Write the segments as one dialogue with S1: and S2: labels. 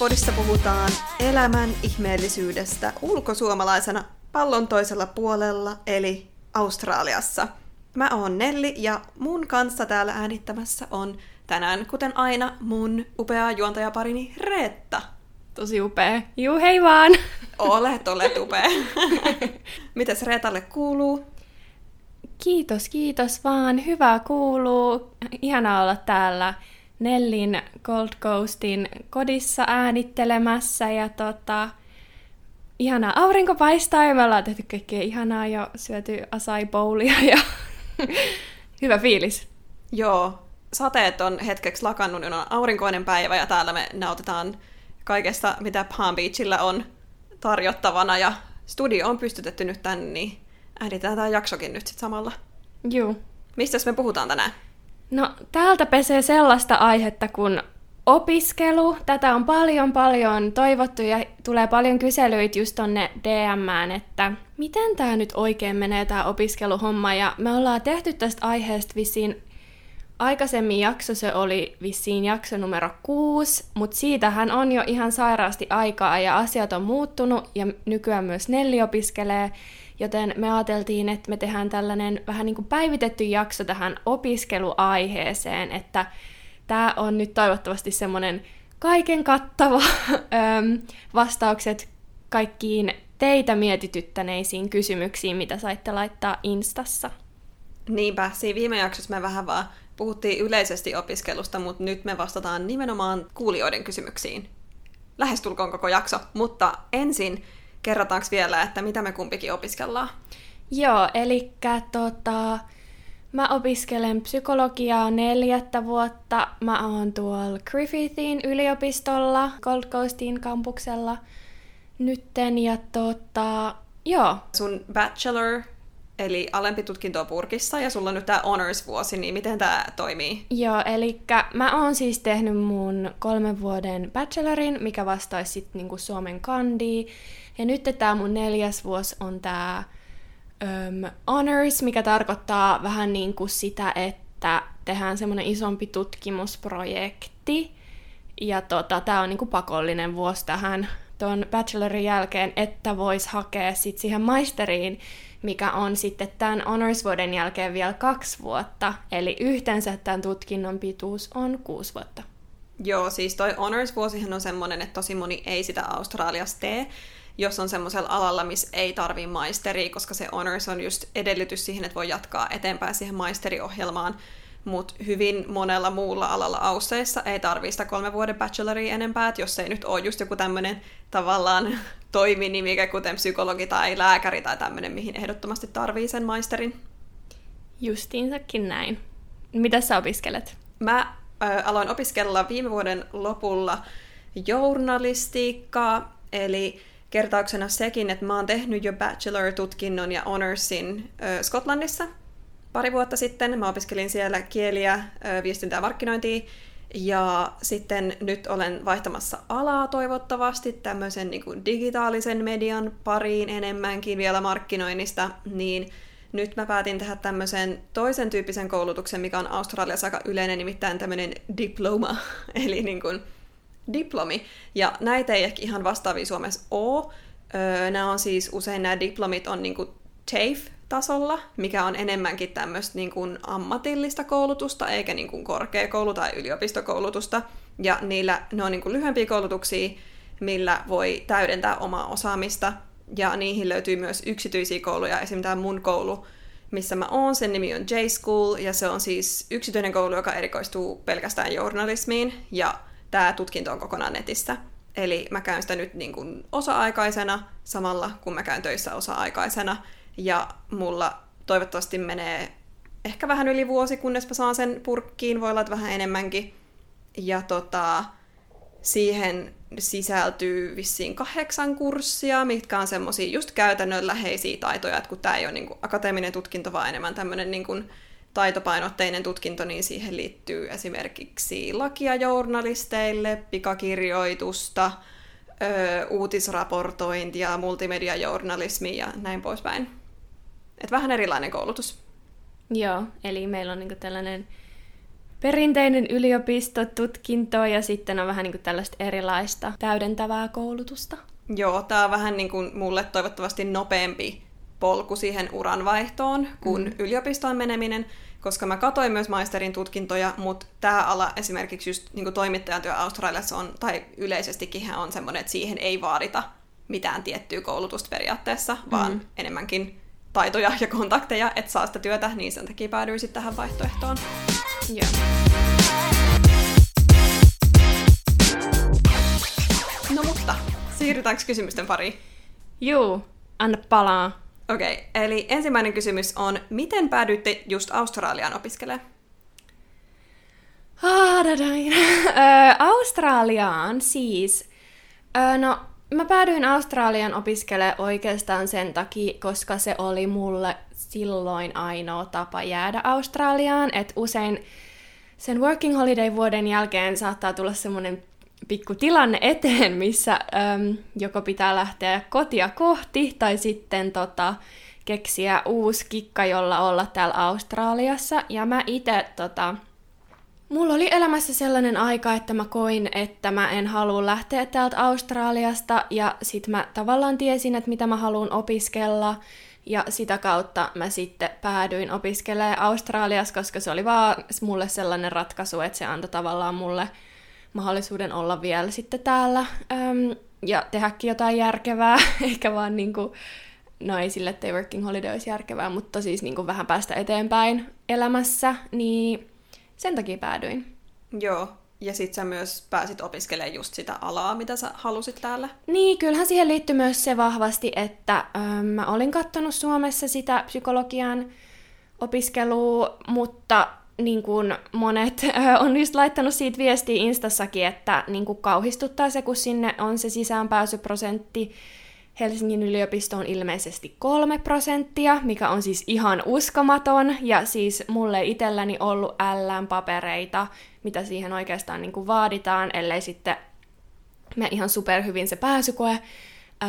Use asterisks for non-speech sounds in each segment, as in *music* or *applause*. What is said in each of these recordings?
S1: Podissa puhutaan elämän ihmeellisyydestä ulkosuomalaisena pallon toisella puolella, eli Australiassa. Mä oon Nelli ja mun kanssa täällä äänittämässä on tänään, kuten aina, mun upea juontajaparini Reetta.
S2: Tosi upea. Juu, hei vaan!
S1: Olet, olet *laughs* upea. *laughs* Mites Reetalle kuuluu?
S2: Kiitos, kiitos vaan. Hyvää kuuluu. Ihanaa olla täällä Nellin Gold Coastin kodissa äänittelemässä ja tota, ihanaa aurinko paistaa ja me ollaan tehty kaikkea ihanaa ja syöty asai bowlia ja *laughs* hyvä fiilis.
S1: Joo, sateet on hetkeksi lakannut, niin on aurinkoinen päivä ja täällä me nautitaan kaikesta, mitä Palm Beachillä on tarjottavana ja studio on pystytetty nyt tänne, niin äänitetään tämä jaksokin nyt sitten samalla.
S2: Joo.
S1: Mistä me puhutaan tänään?
S2: No, täältä pesee sellaista aihetta kuin opiskelu. Tätä on paljon paljon toivottu ja tulee paljon kyselyitä just tonne DMään, että miten tämä nyt oikein menee tämä opiskeluhomma. Ja me ollaan tehty tästä aiheesta vissiin aikaisemmin jakso, se oli vissiin jakso numero kuusi, mutta siitähän on jo ihan sairaasti aikaa ja asiat on muuttunut ja nykyään myös Nelli opiskelee. Joten me ajateltiin, että me tehdään tällainen vähän niin kuin päivitetty jakso tähän opiskeluaiheeseen, että tämä on nyt toivottavasti semmoinen kaiken kattava *laughs* vastaukset kaikkiin teitä mietityttäneisiin kysymyksiin, mitä saitte laittaa Instassa.
S1: Niinpä, siinä viime jaksossa me vähän vaan puhuttiin yleisesti opiskelusta, mutta nyt me vastataan nimenomaan kuulijoiden kysymyksiin. Lähestulkoon koko jakso, mutta ensin kerrotaanko vielä, että mitä me kumpikin opiskellaan?
S2: Joo, eli tota, mä opiskelen psykologiaa neljättä vuotta. Mä oon tuolla Griffithin yliopistolla, Gold Coastin kampuksella nytten. Ja tota, joo.
S1: Sun bachelor eli alempi tutkinto purkissa, ja sulla on nyt tämä honors-vuosi, niin miten tämä toimii?
S2: Joo, eli mä oon siis tehnyt mun kolmen vuoden bachelorin, mikä vastaisi sitten niinku Suomen kandi. Ja nyt tämä mun neljäs vuosi on tämä um, honors, mikä tarkoittaa vähän niin kuin sitä, että tehdään semmoinen isompi tutkimusprojekti. Ja tota, tämä on niinku pakollinen vuosi tähän tuon bachelorin jälkeen, että vois hakea sit siihen maisteriin, mikä on sitten tämän honors-vuoden jälkeen vielä kaksi vuotta. Eli yhteensä tämän tutkinnon pituus on kuusi vuotta.
S1: Joo, siis toi honors-vuosihan on semmoinen, että tosi moni ei sitä Australiassa tee, jos on semmoisella alalla, missä ei tarvii maisteria, koska se honors on just edellytys siihen, että voi jatkaa eteenpäin siihen maisteriohjelmaan. Mutta hyvin monella muulla alalla ausseissa ei tarvii sitä kolme vuoden bacheloria enempää, että jos ei nyt ole just joku tämmöinen tavallaan *laughs* toiminimike, kuten psykologi tai lääkäri tai tämmöinen, mihin ehdottomasti tarvii sen maisterin.
S2: Justiinsakin näin. Mitä sä opiskelet?
S1: Mä ö, aloin opiskella viime vuoden lopulla journalistiikkaa, eli kertauksena sekin, että mä oon tehnyt jo bachelor-tutkinnon ja honorsin ö, Skotlannissa pari vuotta sitten. Mä opiskelin siellä kieliä, ö, viestintää ja markkinointia. Ja sitten nyt olen vaihtamassa alaa toivottavasti tämmöisen niin kuin digitaalisen median pariin enemmänkin vielä markkinoinnista, niin nyt mä päätin tehdä tämmöisen toisen tyyppisen koulutuksen, mikä on Australiassa aika yleinen, nimittäin tämmöinen diploma, *laughs* eli niin kuin diplomi. Ja näitä ei ehkä ihan vastaavia Suomessa ole. Öö, nämä on siis usein nämä diplomit on niin kuin TAFE-tasolla, mikä on enemmänkin tämmöistä niin kuin ammatillista koulutusta, eikä niin kuin korkeakoulu- tai yliopistokoulutusta. Ja niillä ne on niin kuin lyhyempiä koulutuksia, millä voi täydentää omaa osaamista. Ja niihin löytyy myös yksityisiä kouluja, esimerkiksi tämä mun koulu, missä mä oon. Sen nimi on J-School, ja se on siis yksityinen koulu, joka erikoistuu pelkästään journalismiin. Ja tämä tutkinto on kokonaan netissä. Eli mä käyn sitä nyt niin kuin osa-aikaisena samalla, kun mä käyn töissä osa-aikaisena. Ja mulla toivottavasti menee ehkä vähän yli vuosi, kunnes mä saan sen purkkiin, voi olla vähän enemmänkin. Ja tota, siihen sisältyy vissiin kahdeksan kurssia, mitkä on semmoisia just käytännönläheisiä taitoja, että kun tämä ei ole niin kuin akateeminen tutkinto, vaan enemmän tämmöinen niin kuin taitopainotteinen tutkinto, niin siihen liittyy esimerkiksi lakia journalisteille, pikakirjoitusta, ö, uutisraportointia, multimediajournalismia ja näin poispäin. Et vähän erilainen koulutus.
S2: Joo, eli meillä on niinku tällainen perinteinen yliopistotutkinto ja sitten on vähän niin kuin tällaista erilaista täydentävää koulutusta.
S1: Joo, tämä on vähän niin kuin mulle toivottavasti nopeampi polku siihen uran vaihtoon kuin mm. yliopistoon meneminen, koska mä katoin myös maisterin tutkintoja, mutta tämä ala esimerkiksi just niin toimittajan työ Australiassa on, tai yleisestikin on semmoinen, että siihen ei vaadita mitään tiettyä koulutusta periaatteessa, vaan mm. enemmänkin taitoja ja kontakteja, että saa sitä työtä, niin sen takia päädyin sitten tähän vaihtoehtoon.
S2: Joo.
S1: No mutta, siirrytäänkö kysymysten pariin?
S2: Juu, anna palaa.
S1: Okei, okay, eli ensimmäinen kysymys on, miten päädyitte just Australiaan opiskelemaan? *laughs*
S2: Australiaan siis. no, mä päädyin Australian opiskelemaan oikeastaan sen takia, koska se oli mulle silloin ainoa tapa jäädä Australiaan. että usein sen working holiday-vuoden jälkeen saattaa tulla semmoinen pikku tilanne eteen, missä äm, joko pitää lähteä kotia kohti tai sitten tota, keksiä uusi kikka, jolla olla täällä Australiassa. Ja mä itse tota, Mulla oli elämässä sellainen aika, että mä koin, että mä en halua lähteä täältä Australiasta ja sit mä tavallaan tiesin, että mitä mä haluan opiskella ja sitä kautta mä sitten päädyin opiskelemaan Australiassa, koska se oli vaan mulle sellainen ratkaisu, että se antoi tavallaan mulle mahdollisuuden olla vielä sitten täällä äm, ja tehdäkin jotain järkevää, *laughs* ehkä vaan niinku, no ei sille, että working holiday olisi järkevää, mutta siis niinku vähän päästä eteenpäin elämässä, niin sen takia päädyin.
S1: Joo, ja sit sä myös pääsit opiskelemaan just sitä alaa, mitä sä halusit täällä.
S2: Niin, kyllähän siihen liittyy myös se vahvasti, että ö, mä olin kattonut Suomessa sitä psykologian opiskelua, mutta niin kuin monet *laughs* on just laittanut siitä viestiä Instassakin, että niin kuin kauhistuttaa se, kun sinne on se sisäänpääsyprosentti Helsingin yliopisto on ilmeisesti kolme prosenttia, mikä on siis ihan uskomaton, ja siis mulle itselläni ollut ällään papereita, mitä siihen oikeastaan niin kuin vaaditaan, ellei sitten me ihan superhyvin se pääsykoe. Öö,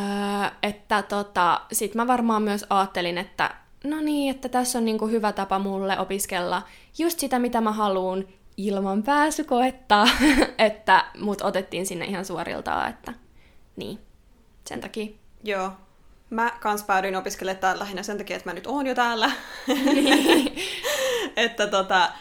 S2: että tota, sit mä varmaan myös ajattelin, että no niin, että tässä on niin kuin hyvä tapa mulle opiskella just sitä, mitä mä haluan ilman pääsykoetta, *laughs* että mut otettiin sinne ihan suoriltaan, että niin, sen takia.
S1: Joo. Mä kans päädyin opiskelemaan täällä lähinnä sen takia, että mä nyt oon jo täällä. *laughs* että tota,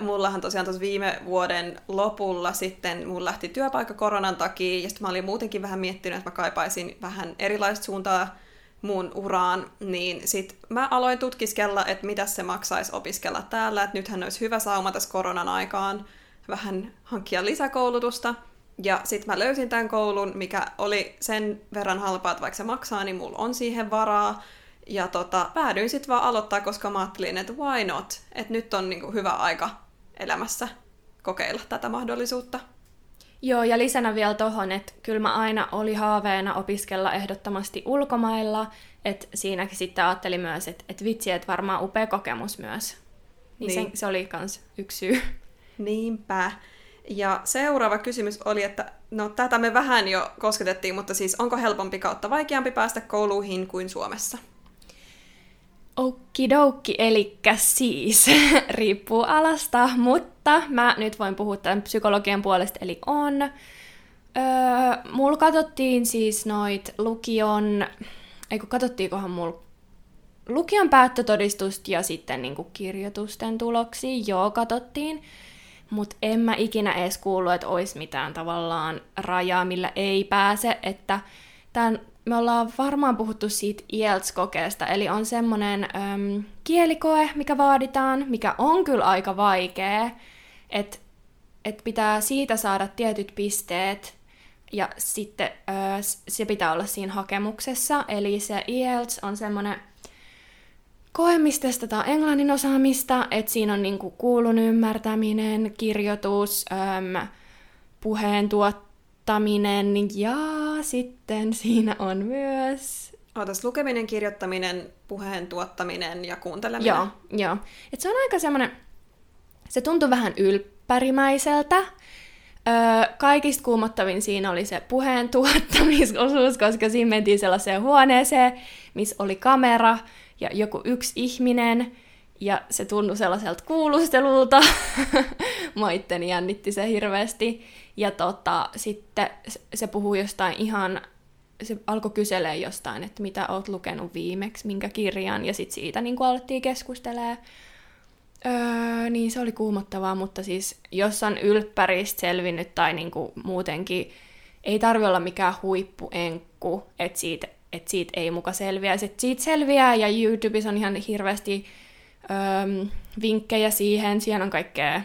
S1: mullahan tosiaan tuossa viime vuoden lopulla sitten mun lähti työpaikka koronan takia, ja sitten mä olin muutenkin vähän miettinyt, että mä kaipaisin vähän erilaista suuntaa mun uraan, niin sit mä aloin tutkiskella, että mitä se maksaisi opiskella täällä, että nythän olisi hyvä sauma tässä koronan aikaan vähän hankkia lisäkoulutusta. Ja sitten mä löysin tämän koulun, mikä oli sen verran halpaa, että vaikka se maksaa, niin mulla on siihen varaa. Ja tota, päädyin sitten vaan aloittaa, koska mä ajattelin, että why not? Että nyt on niinku hyvä aika elämässä kokeilla tätä mahdollisuutta.
S2: Joo, ja lisänä vielä tohon, että kyllä mä aina oli haaveena opiskella ehdottomasti ulkomailla, että siinäkin sitten ajattelin myös, että, että vitsi, että varmaan upea kokemus myös. Niin, niin. Se, se oli kans yksi syy.
S1: Niinpä. Ja seuraava kysymys oli, että no tätä me vähän jo kosketettiin, mutta siis onko helpompi kautta vaikeampi päästä kouluihin kuin Suomessa?
S2: Okidoki, eli siis *laughs* riippuu alasta, mutta mä nyt voin puhua tämän psykologian puolesta, eli on. Öö, mulla katsottiin siis noit lukion, ei kun katsottiinkohan mulla lukion päättötodistusta ja sitten niinku kirjoitusten tuloksia, joo katsottiin. Mutta en mä ikinä edes kuullut, että olisi mitään tavallaan rajaa, millä ei pääse, että tämän, me ollaan varmaan puhuttu siitä IELTS-kokeesta, eli on semmoinen äm, kielikoe, mikä vaaditaan, mikä on kyllä aika vaikea, että et pitää siitä saada tietyt pisteet, ja sitten ö, se pitää olla siinä hakemuksessa, eli se IELTS on semmoinen koe, mistä testataan englannin osaamista, että siinä on niinku kuulun ymmärtäminen, kirjoitus, äm, puheen tuottaminen ja sitten siinä on myös...
S1: Ootas lukeminen, kirjoittaminen, puheen tuottaminen ja kuunteleminen.
S2: Joo, joo. Et se on aika semmoinen... Se tuntuu vähän ylppärimäiseltä, Öö, kaikista kuumottavin siinä oli se puheen tuottamisosuus, koska siinä mentiin sellaiseen huoneeseen, missä oli kamera, ja joku yksi ihminen, Ja se tuntui sellaiselta kuulustelulta. *laughs* Mä itteni jännitti se hirveästi. Ja tota, sitten se puhuu jostain ihan se alkoi kyselee jostain, että mitä oot lukenut viimeksi, minkä kirjan, ja sitten siitä niin alettiin keskustelemaan. Öö, niin se oli kuumottavaa, mutta siis jos on ylppäristä selvinnyt tai kuin muutenkin, ei tarvi olla mikään huippuenkku, että siitä, että siitä ei muka selviä. Sitten siitä selviää ja YouTubessa on ihan hirveästi öö, vinkkejä siihen, siihen on kaikkea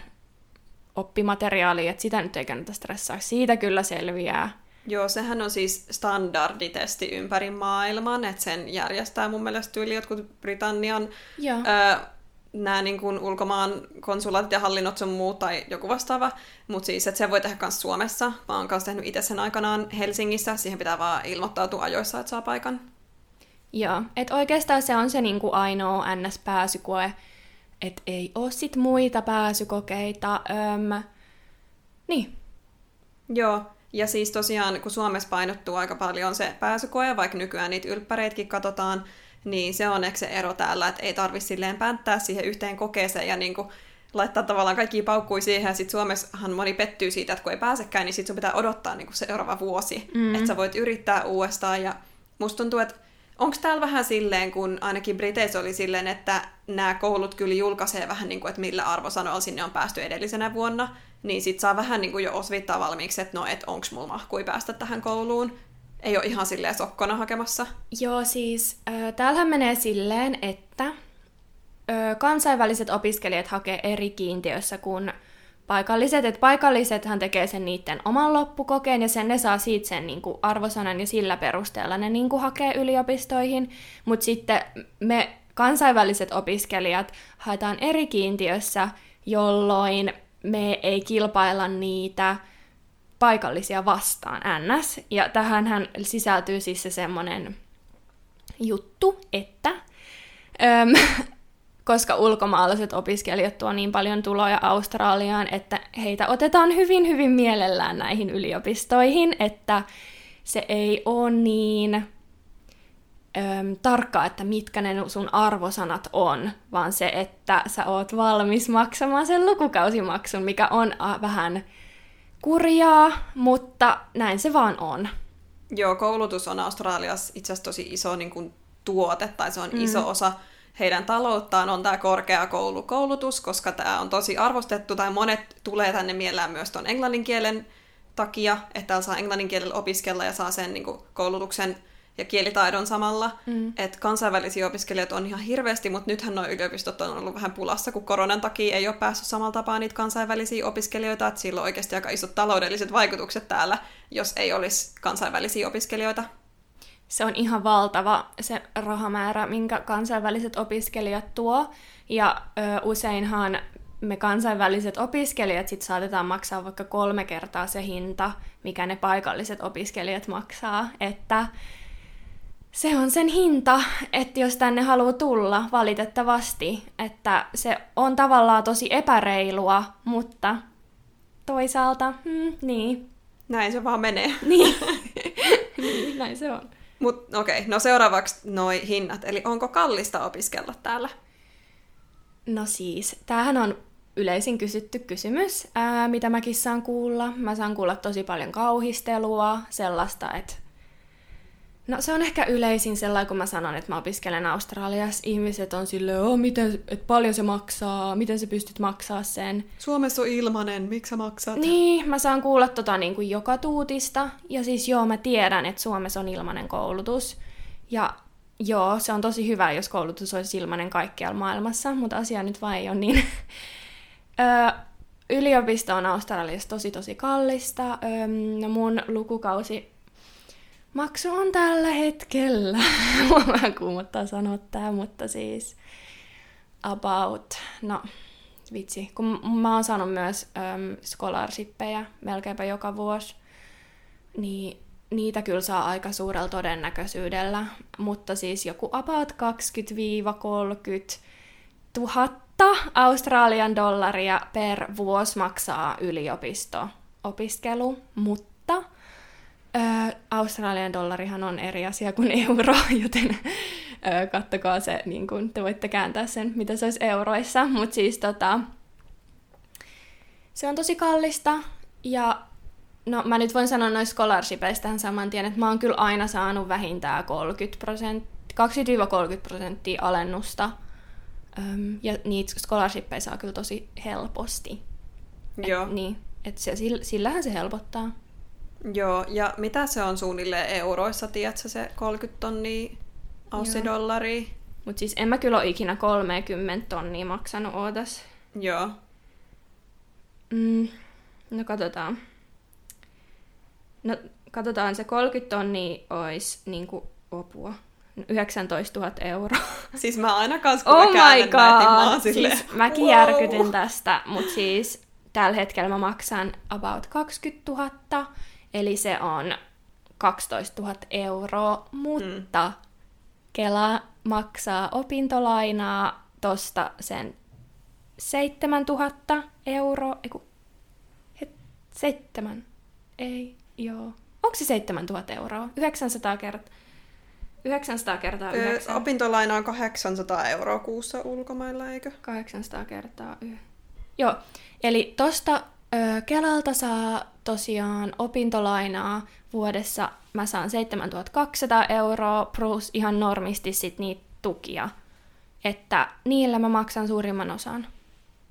S2: oppimateriaalia, että sitä nyt ei kannata stressaa. Siitä kyllä selviää.
S1: Joo, sehän on siis standarditesti ympäri maailman, että sen järjestää mun mielestä yli jotkut Britannian Joo. Öö, nämä niin kuin ulkomaan konsulaatit ja hallinnot sun muut tai joku vastaava, mutta siis, että se voi tehdä myös Suomessa. Mä oon kanssa tehnyt itse sen aikanaan Helsingissä, siihen pitää vaan ilmoittautua ajoissa, että saa paikan.
S2: Joo, että oikeastaan se on se niin kuin ainoa NS-pääsykoe, että ei ole sit muita pääsykokeita. Öm, niin.
S1: Joo, ja siis tosiaan, kun Suomessa painottuu aika paljon se pääsykoe, vaikka nykyään niitä ylppäreitkin katsotaan, niin se on ehkä se ero täällä, että ei tarvitse silleen pänttää siihen yhteen kokeeseen ja niin kuin laittaa tavallaan kaikki paukkui siihen, ja sitten Suomessahan moni pettyy siitä, että kun ei pääsekään, niin sitten sun pitää odottaa niin kuin seuraava vuosi, mm. että sä voit yrittää uudestaan, ja musta tuntuu, että onko täällä vähän silleen, kun ainakin Briteissä oli silleen, että nämä koulut kyllä julkaisee vähän niin kuin, että millä arvosanoilla sinne on päästy edellisenä vuonna, niin sit saa vähän niin kuin jo osvittaa valmiiksi, että no, et onks mulla mahkui päästä tähän kouluun. Ei ole ihan silleen sokkona hakemassa.
S2: Joo, siis äh, täällähän menee silleen, että kansainväliset opiskelijat hakee eri kiintiössä kuin paikalliset. Et paikallisethan tekee sen niiden oman loppukokeen ja sen ne saa siitä sen niin kuin arvosanan ja sillä perusteella ne niin kuin hakee yliopistoihin. Mutta sitten me kansainväliset opiskelijat haetaan eri kiintiössä, jolloin me ei kilpailla niitä paikallisia vastaan, ns. Ja tähän sisältyy siis se semmoinen juttu, että öm, koska ulkomaalaiset opiskelijat tuo niin paljon tuloja Australiaan, että heitä otetaan hyvin, hyvin mielellään näihin yliopistoihin, että se ei ole niin öm, tarkkaa, että mitkä ne sun arvosanat on, vaan se, että sä oot valmis maksamaan sen lukukausimaksun, mikä on vähän kurjaa, mutta näin se vaan on.
S1: Joo, koulutus on Australiassa itse asiassa tosi iso niin kuin, tuote, tai se on mm. iso osa heidän talouttaan on tämä korkeakoulukoulutus, koska tämä on tosi arvostettu, tai monet tulee tänne mielellään myös tuon englannin kielen takia, että täällä saa englannin kielellä opiskella ja saa sen niin kuin, koulutuksen ja kielitaidon samalla. Mm. Että kansainvälisiä opiskelijoita on ihan hirveästi, mutta nythän nuo yliopistot on ollut vähän pulassa, kun koronan takia ei ole päässyt samalla tapaa niitä kansainvälisiä opiskelijoita, että sillä on oikeasti aika isot taloudelliset vaikutukset täällä, jos ei olisi kansainvälisiä opiskelijoita.
S2: Se on ihan valtava se rahamäärä, minkä kansainväliset opiskelijat tuo. Ja ö, useinhan me kansainväliset opiskelijat sit saatetaan maksaa vaikka kolme kertaa se hinta, mikä ne paikalliset opiskelijat maksaa. Että se on sen hinta, että jos tänne haluaa tulla, valitettavasti, että se on tavallaan tosi epäreilua, mutta toisaalta, hmm, niin.
S1: Näin se vaan menee.
S2: Niin, *laughs* niin näin se on.
S1: Mut okei, okay, no seuraavaksi noi hinnat, eli onko kallista opiskella täällä?
S2: No siis, tämähän on yleisin kysytty kysymys, ää, mitä mäkin saan kuulla. Mä saan kuulla tosi paljon kauhistelua, sellaista, että No se on ehkä yleisin sellainen, kun mä sanon, että mä opiskelen Australiassa. Ihmiset on silleen, oh, miten, että paljon se maksaa, miten sä pystyt maksaa sen.
S1: Suomessa on ilmanen, miksi sä maksat?
S2: Niin, mä saan kuulla tota niin kuin joka tuutista. Ja siis joo, mä tiedän, että Suomessa on ilmanen koulutus. Ja joo, se on tosi hyvä, jos koulutus olisi ilmanen kaikkialla maailmassa, mutta asia nyt vaan ei ole niin. *laughs* Yliopisto on Australiassa tosi tosi kallista. Öö, no mun lukukausi Maksu on tällä hetkellä. *laughs* Mua vähän kuumottaa sanoa tää, mutta siis about, no vitsi, kun mä oon saanut myös äm, scholarshippeja melkeinpä joka vuosi, niin niitä kyllä saa aika suurella todennäköisyydellä, mutta siis joku about 20-30 tuhatta Australian dollaria per vuosi maksaa yliopisto-opiskelu, mutta Öö, Australian dollarihan on eri asia kuin *laughs* euro, joten Öö, kattokaa se, niin kun, te voitte kääntää sen, mitä se olisi euroissa. Mutta siis tota, se on tosi kallista. Ja no mä nyt voin sanoa noista scholarshipeista saman tien, että mä oon kyllä aina saanut vähintään 30 prosenttia 20-30 prosenttia alennusta. Öm, ja niitä scholarshippeja saa kyllä tosi helposti.
S1: Joo.
S2: Et, niin, et se, sillähän se helpottaa.
S1: Joo, ja mitä se on suunnilleen euroissa, tiedätkö se 30 tonnia aussidollaria?
S2: Mutta siis en mä kyllä ole ikinä 30 tonnia maksanut, ootas.
S1: Joo.
S2: Mm, no katsotaan. No katsotaan, se 30 tonnia olisi niinku opua. 19 000 euroa. *laughs*
S1: Siis mä aina kanssa, kun
S2: oh
S1: mä
S2: my
S1: god. Mä
S2: god!
S1: silleen,
S2: siis mäkin
S1: wow.
S2: järkytyn tästä, mutta siis tällä hetkellä mä maksan about 20 000, eli se on 12 000 euroa, mutta mm. Kela maksaa opintolainaa tosta sen 7 000 euroa, eiku, het, seitsemän, ei, joo. Onko se 7 000 euroa? 900 kertaa. 900 kertaa 9.
S1: Ö, opintolaina on 800 euroa kuussa ulkomailla, eikö?
S2: 800 kertaa y. Joo, eli tosta ö, Kelalta saa tosiaan opintolainaa vuodessa. Mä saan 7200 euroa plus ihan normisti sit niitä tukia. Että niillä mä maksan suurimman osan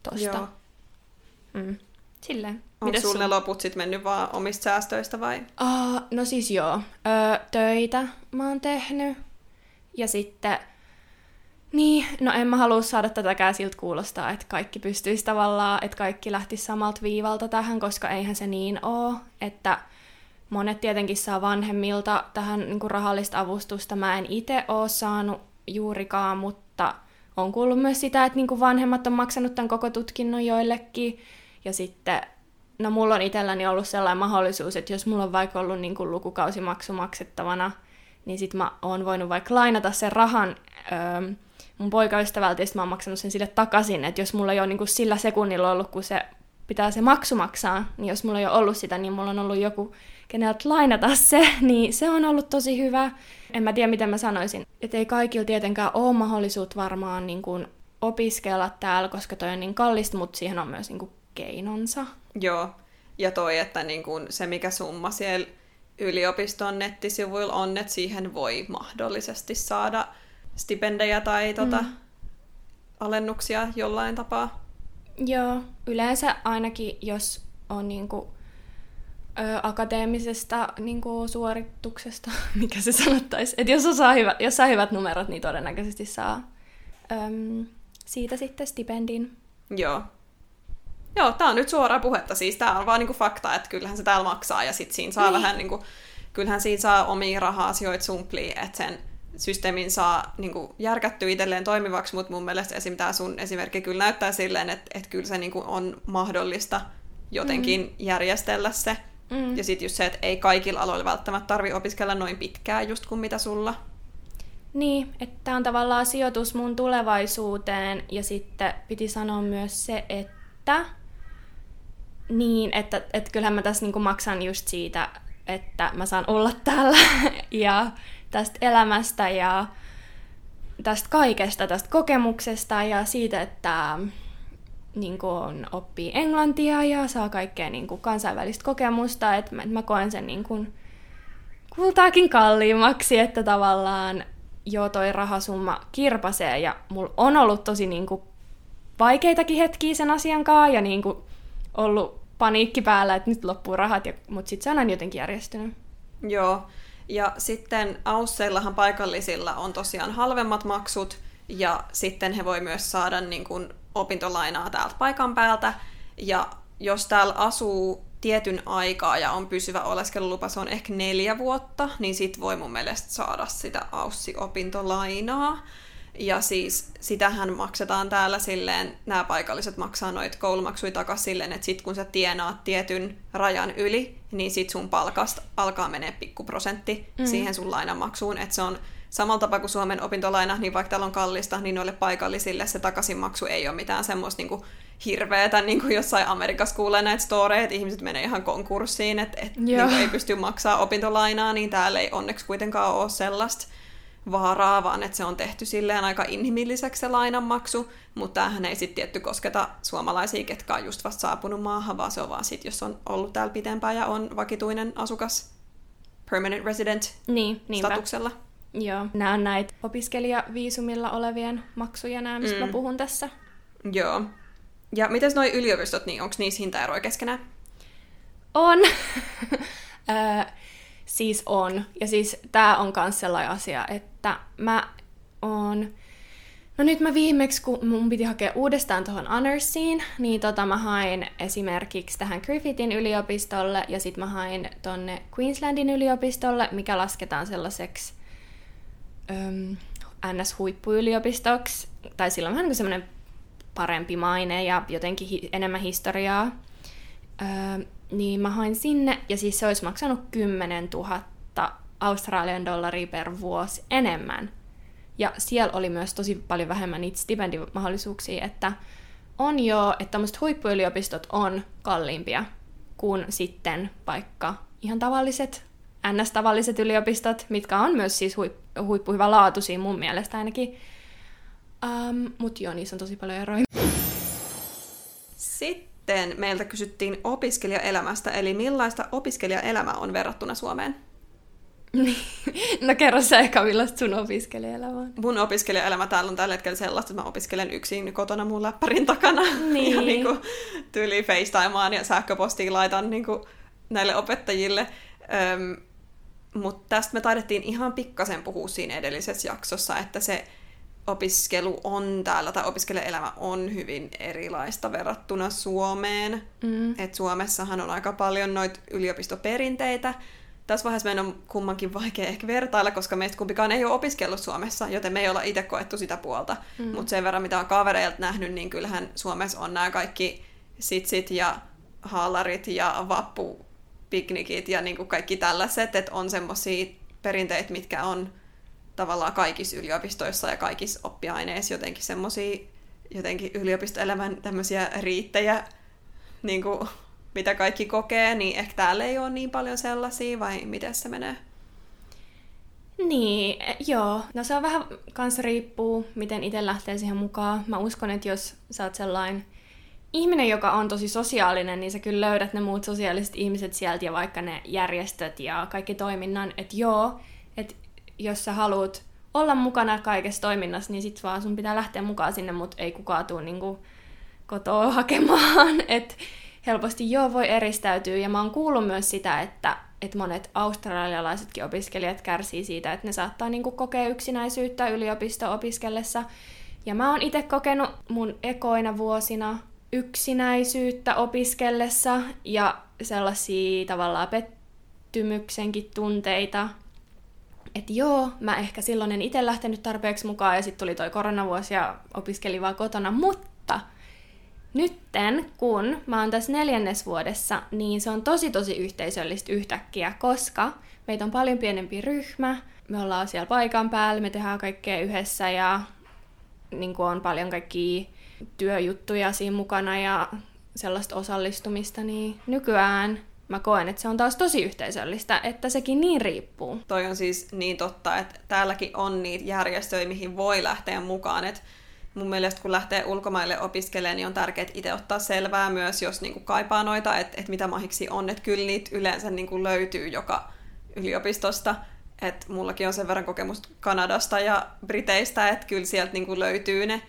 S2: tosta.
S1: Joo.
S2: Mm. Silleen.
S1: Onko sun ne loput sitten mennyt vaan omista säästöistä vai?
S2: Uh, no siis joo. Ö, töitä mä oon tehnyt. Ja sitten... Niin, no en mä halua saada tätäkään siltä kuulostaa, että kaikki pystyisi tavallaan, että kaikki lähtisi samalta viivalta tähän, koska eihän se niin oo, että monet tietenkin saa vanhemmilta tähän niin kuin rahallista avustusta. Mä en itse oo saanut juurikaan, mutta on kuullut myös sitä, että niin kuin vanhemmat on maksanut tämän koko tutkinnon joillekin. Ja sitten no mulla on itselläni ollut sellainen mahdollisuus, että jos mulla on vaikka ollut niin kuin lukukausimaksu maksettavana, niin sit mä oon voinut vaikka lainata sen rahan öö, mun poikaystävältä, ja mä oon maksanut sen sille takaisin, että jos mulla ei ole niin kuin sillä sekunnilla ollut, kun se pitää se maksu maksaa, niin jos mulla ei ole ollut sitä, niin mulla on ollut joku, keneltä lainata se, *laughs* niin se on ollut tosi hyvä. En mä tiedä, miten mä sanoisin. Että ei kaikilla tietenkään ole mahdollisuutta varmaan niin kuin opiskella täällä, koska toi on niin kallista, mutta siihen on myös niin kuin keinonsa.
S1: Joo, ja toi, että niin kun se mikä summa siellä yliopiston nettisivuilla on, että siihen voi mahdollisesti saada stipendejä tai tota, mm. alennuksia jollain tapaa.
S2: Joo, yleensä ainakin jos on niinku, ö, akateemisesta niinku, suorituksesta, *laughs* mikä se sanottaisi, että jos, saa hyvä, jos saa hyvät numerot, niin todennäköisesti saa öm, siitä sitten stipendin.
S1: Joo, Joo, tää on nyt suoraa puhetta. Siis tää on vaan niinku fakta, että kyllähän se täällä maksaa ja sit siinä saa niin. vähän niinku, kyllähän siinä saa omia raha-asioita sumpliin, että sen systeemin saa niinku järkättyä itselleen toimivaksi, mutta mun mielestä esim. tämä sun esimerkki kyllä näyttää silleen, että, että kyllä se niinku on mahdollista jotenkin mm. järjestellä se. Mm. Ja sitten just se, että ei kaikilla aloilla välttämättä tarvi opiskella noin pitkään just kuin mitä sulla.
S2: Niin, että tämä on tavallaan sijoitus mun tulevaisuuteen ja sitten piti sanoa myös se, että niin, että, että kyllähän mä tässä niinku maksan just siitä, että mä saan olla täällä *laughs* ja tästä elämästä ja tästä kaikesta, tästä kokemuksesta ja siitä, että niin kuin oppii englantia ja saa kaikkea niin kuin kansainvälistä kokemusta, että mä, mä koen sen niin kuin kultaakin kalliimmaksi, että tavallaan jo toi rahasumma kirpasee ja mulla on ollut tosi niin kuin vaikeitakin hetkiä sen asian kanssa ja niin kuin ollut paniikki päällä, että nyt loppuu rahat, ja, mutta sitten se on jotenkin järjestynyt.
S1: Joo, ja sitten Ausseillahan paikallisilla on tosiaan halvemmat maksut, ja sitten he voi myös saada niin kuin, opintolainaa täältä paikan päältä, ja jos täällä asuu tietyn aikaa ja on pysyvä oleskelulupa, se on ehkä neljä vuotta, niin sit voi mun mielestä saada sitä Aussi-opintolainaa. Ja siis sitähän maksetaan täällä silleen, nämä paikalliset maksaa noita koulumaksuja takaisin silleen, että sit kun sä tienaat tietyn rajan yli, niin sit sun palkasta alkaa menee pikkuprosentti mm. siihen sun lainamaksuun. Että se on samalla tapaa kuin Suomen opintolaina, niin vaikka täällä on kallista, niin noille paikallisille se takaisinmaksu ei ole mitään semmoista niinku hirveetä, niin kuin jossain Amerikassa kuulee näitä storeja, että ihmiset menee ihan konkurssiin, että et, niin ei pysty maksaa opintolainaa, niin täällä ei onneksi kuitenkaan ole sellaista. Vaaraa, vaan että se on tehty silleen aika inhimilliseksi se lainanmaksu, mutta tämähän ei sitten tietty kosketa suomalaisia, ketkä on just vasta saapunut maahan, vaan se on vaan sit, jos on ollut täällä pitempään ja on vakituinen asukas permanent resident
S2: Niin, niinpä.
S1: statuksella.
S2: Joo. Nämä on näitä opiskelijaviisumilla olevien maksuja, nämä, mistä mm. mä puhun tässä.
S1: Joo. Ja mitäs noi yliopistot, niin onko niissä hintaeroja keskenään?
S2: On. *laughs* Ö, siis on. Ja siis tää on kans sellainen asia, että mä oon... No nyt mä viimeksi, kun mun piti hakea uudestaan tuohon Honorsiin, niin tota mä hain esimerkiksi tähän Griffithin yliopistolle ja sitten mä hain tonne Queenslandin yliopistolle, mikä lasketaan sellaiseksi öm, NS-huippuyliopistoksi. Tai sillä on vähän niin semmoinen parempi maine ja jotenkin hi- enemmän historiaa. Öö, niin mä hain sinne, ja siis se olisi maksanut 10 000 Australian dollaria per vuosi enemmän. Ja siellä oli myös tosi paljon vähemmän niitä stipendimahdollisuuksia, että on jo, että tämmöiset huippuyliopistot on kalliimpia kuin sitten vaikka ihan tavalliset, ns-tavalliset yliopistot, mitkä on myös siis huip- huippuhyvälaatuisia mun mielestä ainakin. Um, Mutta joo, niissä on tosi paljon eroja.
S1: Sitten meiltä kysyttiin opiskelijaelämästä, eli millaista opiskelijaelämä on verrattuna Suomeen? *laughs*
S2: no kerro sä ehkä, millaista sun opiskelijaelämä on.
S1: Mun opiskelijaelämä täällä on tällä hetkellä sellaista, että mä opiskelen yksin kotona mun läppärin takana. *laughs*
S2: Niin.
S1: Ja niin kuin, tyyli FaceTimeaan ja sähköpostiin laitan niin kuin, näille opettajille. Öm, Mutta tästä me taidettiin ihan pikkasen puhua siinä edellisessä jaksossa, että se opiskelu on täällä, tai opiskelijaelämä on hyvin erilaista verrattuna Suomeen.
S2: Mm.
S1: Et Suomessahan on aika paljon noita yliopistoperinteitä. Tässä vaiheessa meidän on kummankin vaikea ehkä vertailla, koska meistä kumpikaan ei ole opiskellut Suomessa, joten me ei olla itse koettu sitä puolta. Mm. Mutta sen verran, mitä on kavereilta nähnyt, niin kyllähän Suomessa on nämä kaikki sitsit ja haalarit ja vappupiknikit ja niin kuin kaikki tällaiset, että on semmoisia perinteitä, mitkä on tavallaan kaikissa yliopistoissa ja kaikissa oppiaineissa jotenkin semmoisia jotenkin yliopistoelämän tämmöisiä riittejä, niin kuin, mitä kaikki kokee, niin ehkä täällä ei ole niin paljon sellaisia, vai miten se menee?
S2: Niin, e, joo. No se on vähän kanssa riippuu, miten itse lähtee siihen mukaan. Mä uskon, että jos sä oot sellainen ihminen, joka on tosi sosiaalinen, niin sä kyllä löydät ne muut sosiaaliset ihmiset sieltä ja vaikka ne järjestöt ja kaikki toiminnan. Että joo, että jos sä haluat olla mukana kaikessa toiminnassa, niin sit vaan sun pitää lähteä mukaan sinne, mutta ei kukaan tuu niinku kotoa hakemaan. *laughs* Et helposti joo voi eristäytyä. Ja mä oon kuullut myös sitä, että, että monet australialaisetkin opiskelijat kärsii siitä, että ne saattaa niinku kokea yksinäisyyttä yliopisto-opiskellessa. Ja mä oon itse kokenut mun ekoina vuosina yksinäisyyttä opiskellessa ja sellaisia tavallaan pettymyksenkin tunteita, että joo, mä ehkä silloin en itse lähtenyt tarpeeksi mukaan ja sitten tuli toi koronavuosi ja opiskelin vaan kotona, mutta nytten, kun mä oon tässä neljännesvuodessa, niin se on tosi tosi yhteisöllistä yhtäkkiä, koska meitä on paljon pienempi ryhmä, me ollaan siellä paikan päällä, me tehdään kaikkea yhdessä ja niin on paljon kaikkia työjuttuja siinä mukana ja sellaista osallistumista, niin nykyään mä koen, että se on taas tosi yhteisöllistä, että sekin niin riippuu.
S1: Toi on siis niin totta, että täälläkin on niitä järjestöjä, mihin voi lähteä mukaan. Et mun mielestä kun lähtee ulkomaille opiskelemaan, niin on tärkeää itse ottaa selvää myös, jos niinku kaipaa noita, että et mitä mahiksi on. Että kyllä niitä yleensä niinku löytyy joka yliopistosta. Et mullakin on sen verran kokemusta Kanadasta ja Briteistä, että kyllä sieltä niinku löytyy ne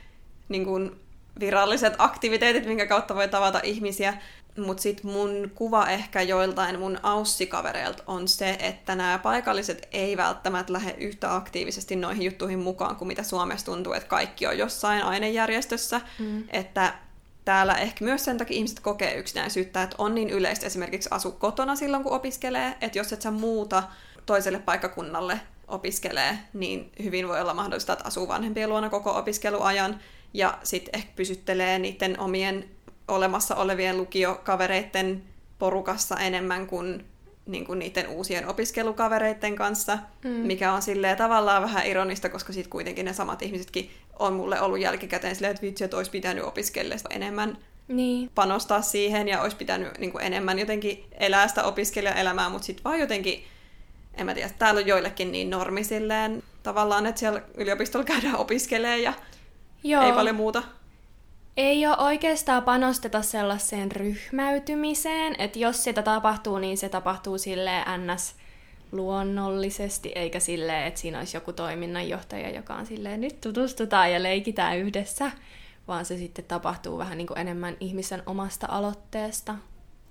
S1: niinku viralliset aktiviteetit, minkä kautta voi tavata ihmisiä. Mutta sitten mun kuva ehkä joiltain mun aussikavereilta on se, että nämä paikalliset ei välttämättä lähde yhtä aktiivisesti noihin juttuihin mukaan kuin mitä Suomessa tuntuu, että kaikki on jossain ainejärjestössä. Mm. Että täällä ehkä myös sen takia ihmiset kokee yksinäisyyttä, että on niin yleistä esimerkiksi asu kotona silloin, kun opiskelee, että jos et sä muuta toiselle paikkakunnalle opiskelee, niin hyvin voi olla mahdollista, että asuu vanhempien luona koko opiskeluajan ja sitten ehkä pysyttelee niiden omien olemassa olevien lukiokavereiden porukassa enemmän kuin, niin kuin niiden uusien opiskelukavereiden kanssa, mm. mikä on silleen tavallaan vähän ironista, koska sitten kuitenkin ne samat ihmisetkin on mulle ollut jälkikäteen silleen, että vitsi, että olisi pitänyt opiskella enemmän
S2: niin.
S1: panostaa siihen ja olisi pitänyt niin kuin enemmän jotenkin elää sitä opiskelijaelämää, mutta sitten vaan jotenkin, en mä tiedä, täällä on joillekin niin normi silleen tavallaan, että siellä yliopistolla *laughs* käydään opiskelee ja
S2: Joo.
S1: ei paljon muuta.
S2: Ei ole oikeastaan panosteta sellaiseen ryhmäytymiseen, että jos sitä tapahtuu, niin se tapahtuu sille ns luonnollisesti, eikä silleen, että siinä olisi joku toiminnanjohtaja, joka on silleen, nyt tutustutaan ja leikitään yhdessä, vaan se sitten tapahtuu vähän niin kuin enemmän ihmisen omasta aloitteesta.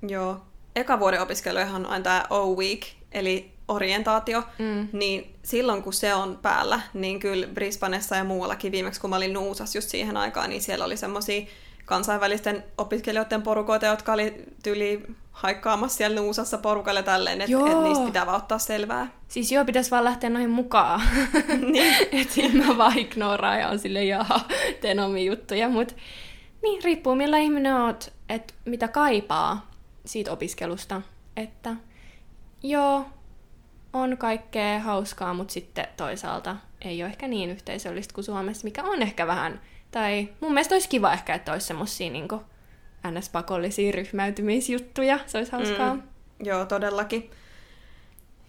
S1: Joo. Eka vuoden opiskelijoihan on tämä O-Week, eli orientaatio,
S2: Mm.
S1: niin silloin kun se on päällä, niin kyllä Brisbanessa ja muuallakin viimeksi, kun mä olin Nuusas just siihen aikaan, niin siellä oli semmoisia kansainvälisten opiskelijoiden porukoita, jotka oli tyli haikkaamassa siellä Nuusassa porukalle tälleen, että et niistä pitää vaan ottaa selvää.
S2: Siis joo, pitäisi vaan lähteä noihin mukaan. *laughs*
S1: Niin.
S2: että mä vaan ignoraan ja on silleen, jaha, teen omia juttuja. Mut niin, riippuu millä ihminen oot, että mitä kaipaa siitä opiskelusta. Että joo, on kaikkea hauskaa, mutta sitten toisaalta ei ole ehkä niin yhteisöllistä kuin Suomessa, mikä on ehkä vähän, tai mun mielestä olisi kiva ehkä, että olisi semmosia niinku ns-pakollisia ryhmäytymisjuttuja, se olisi hauskaa. Mm.
S1: Joo, todellakin.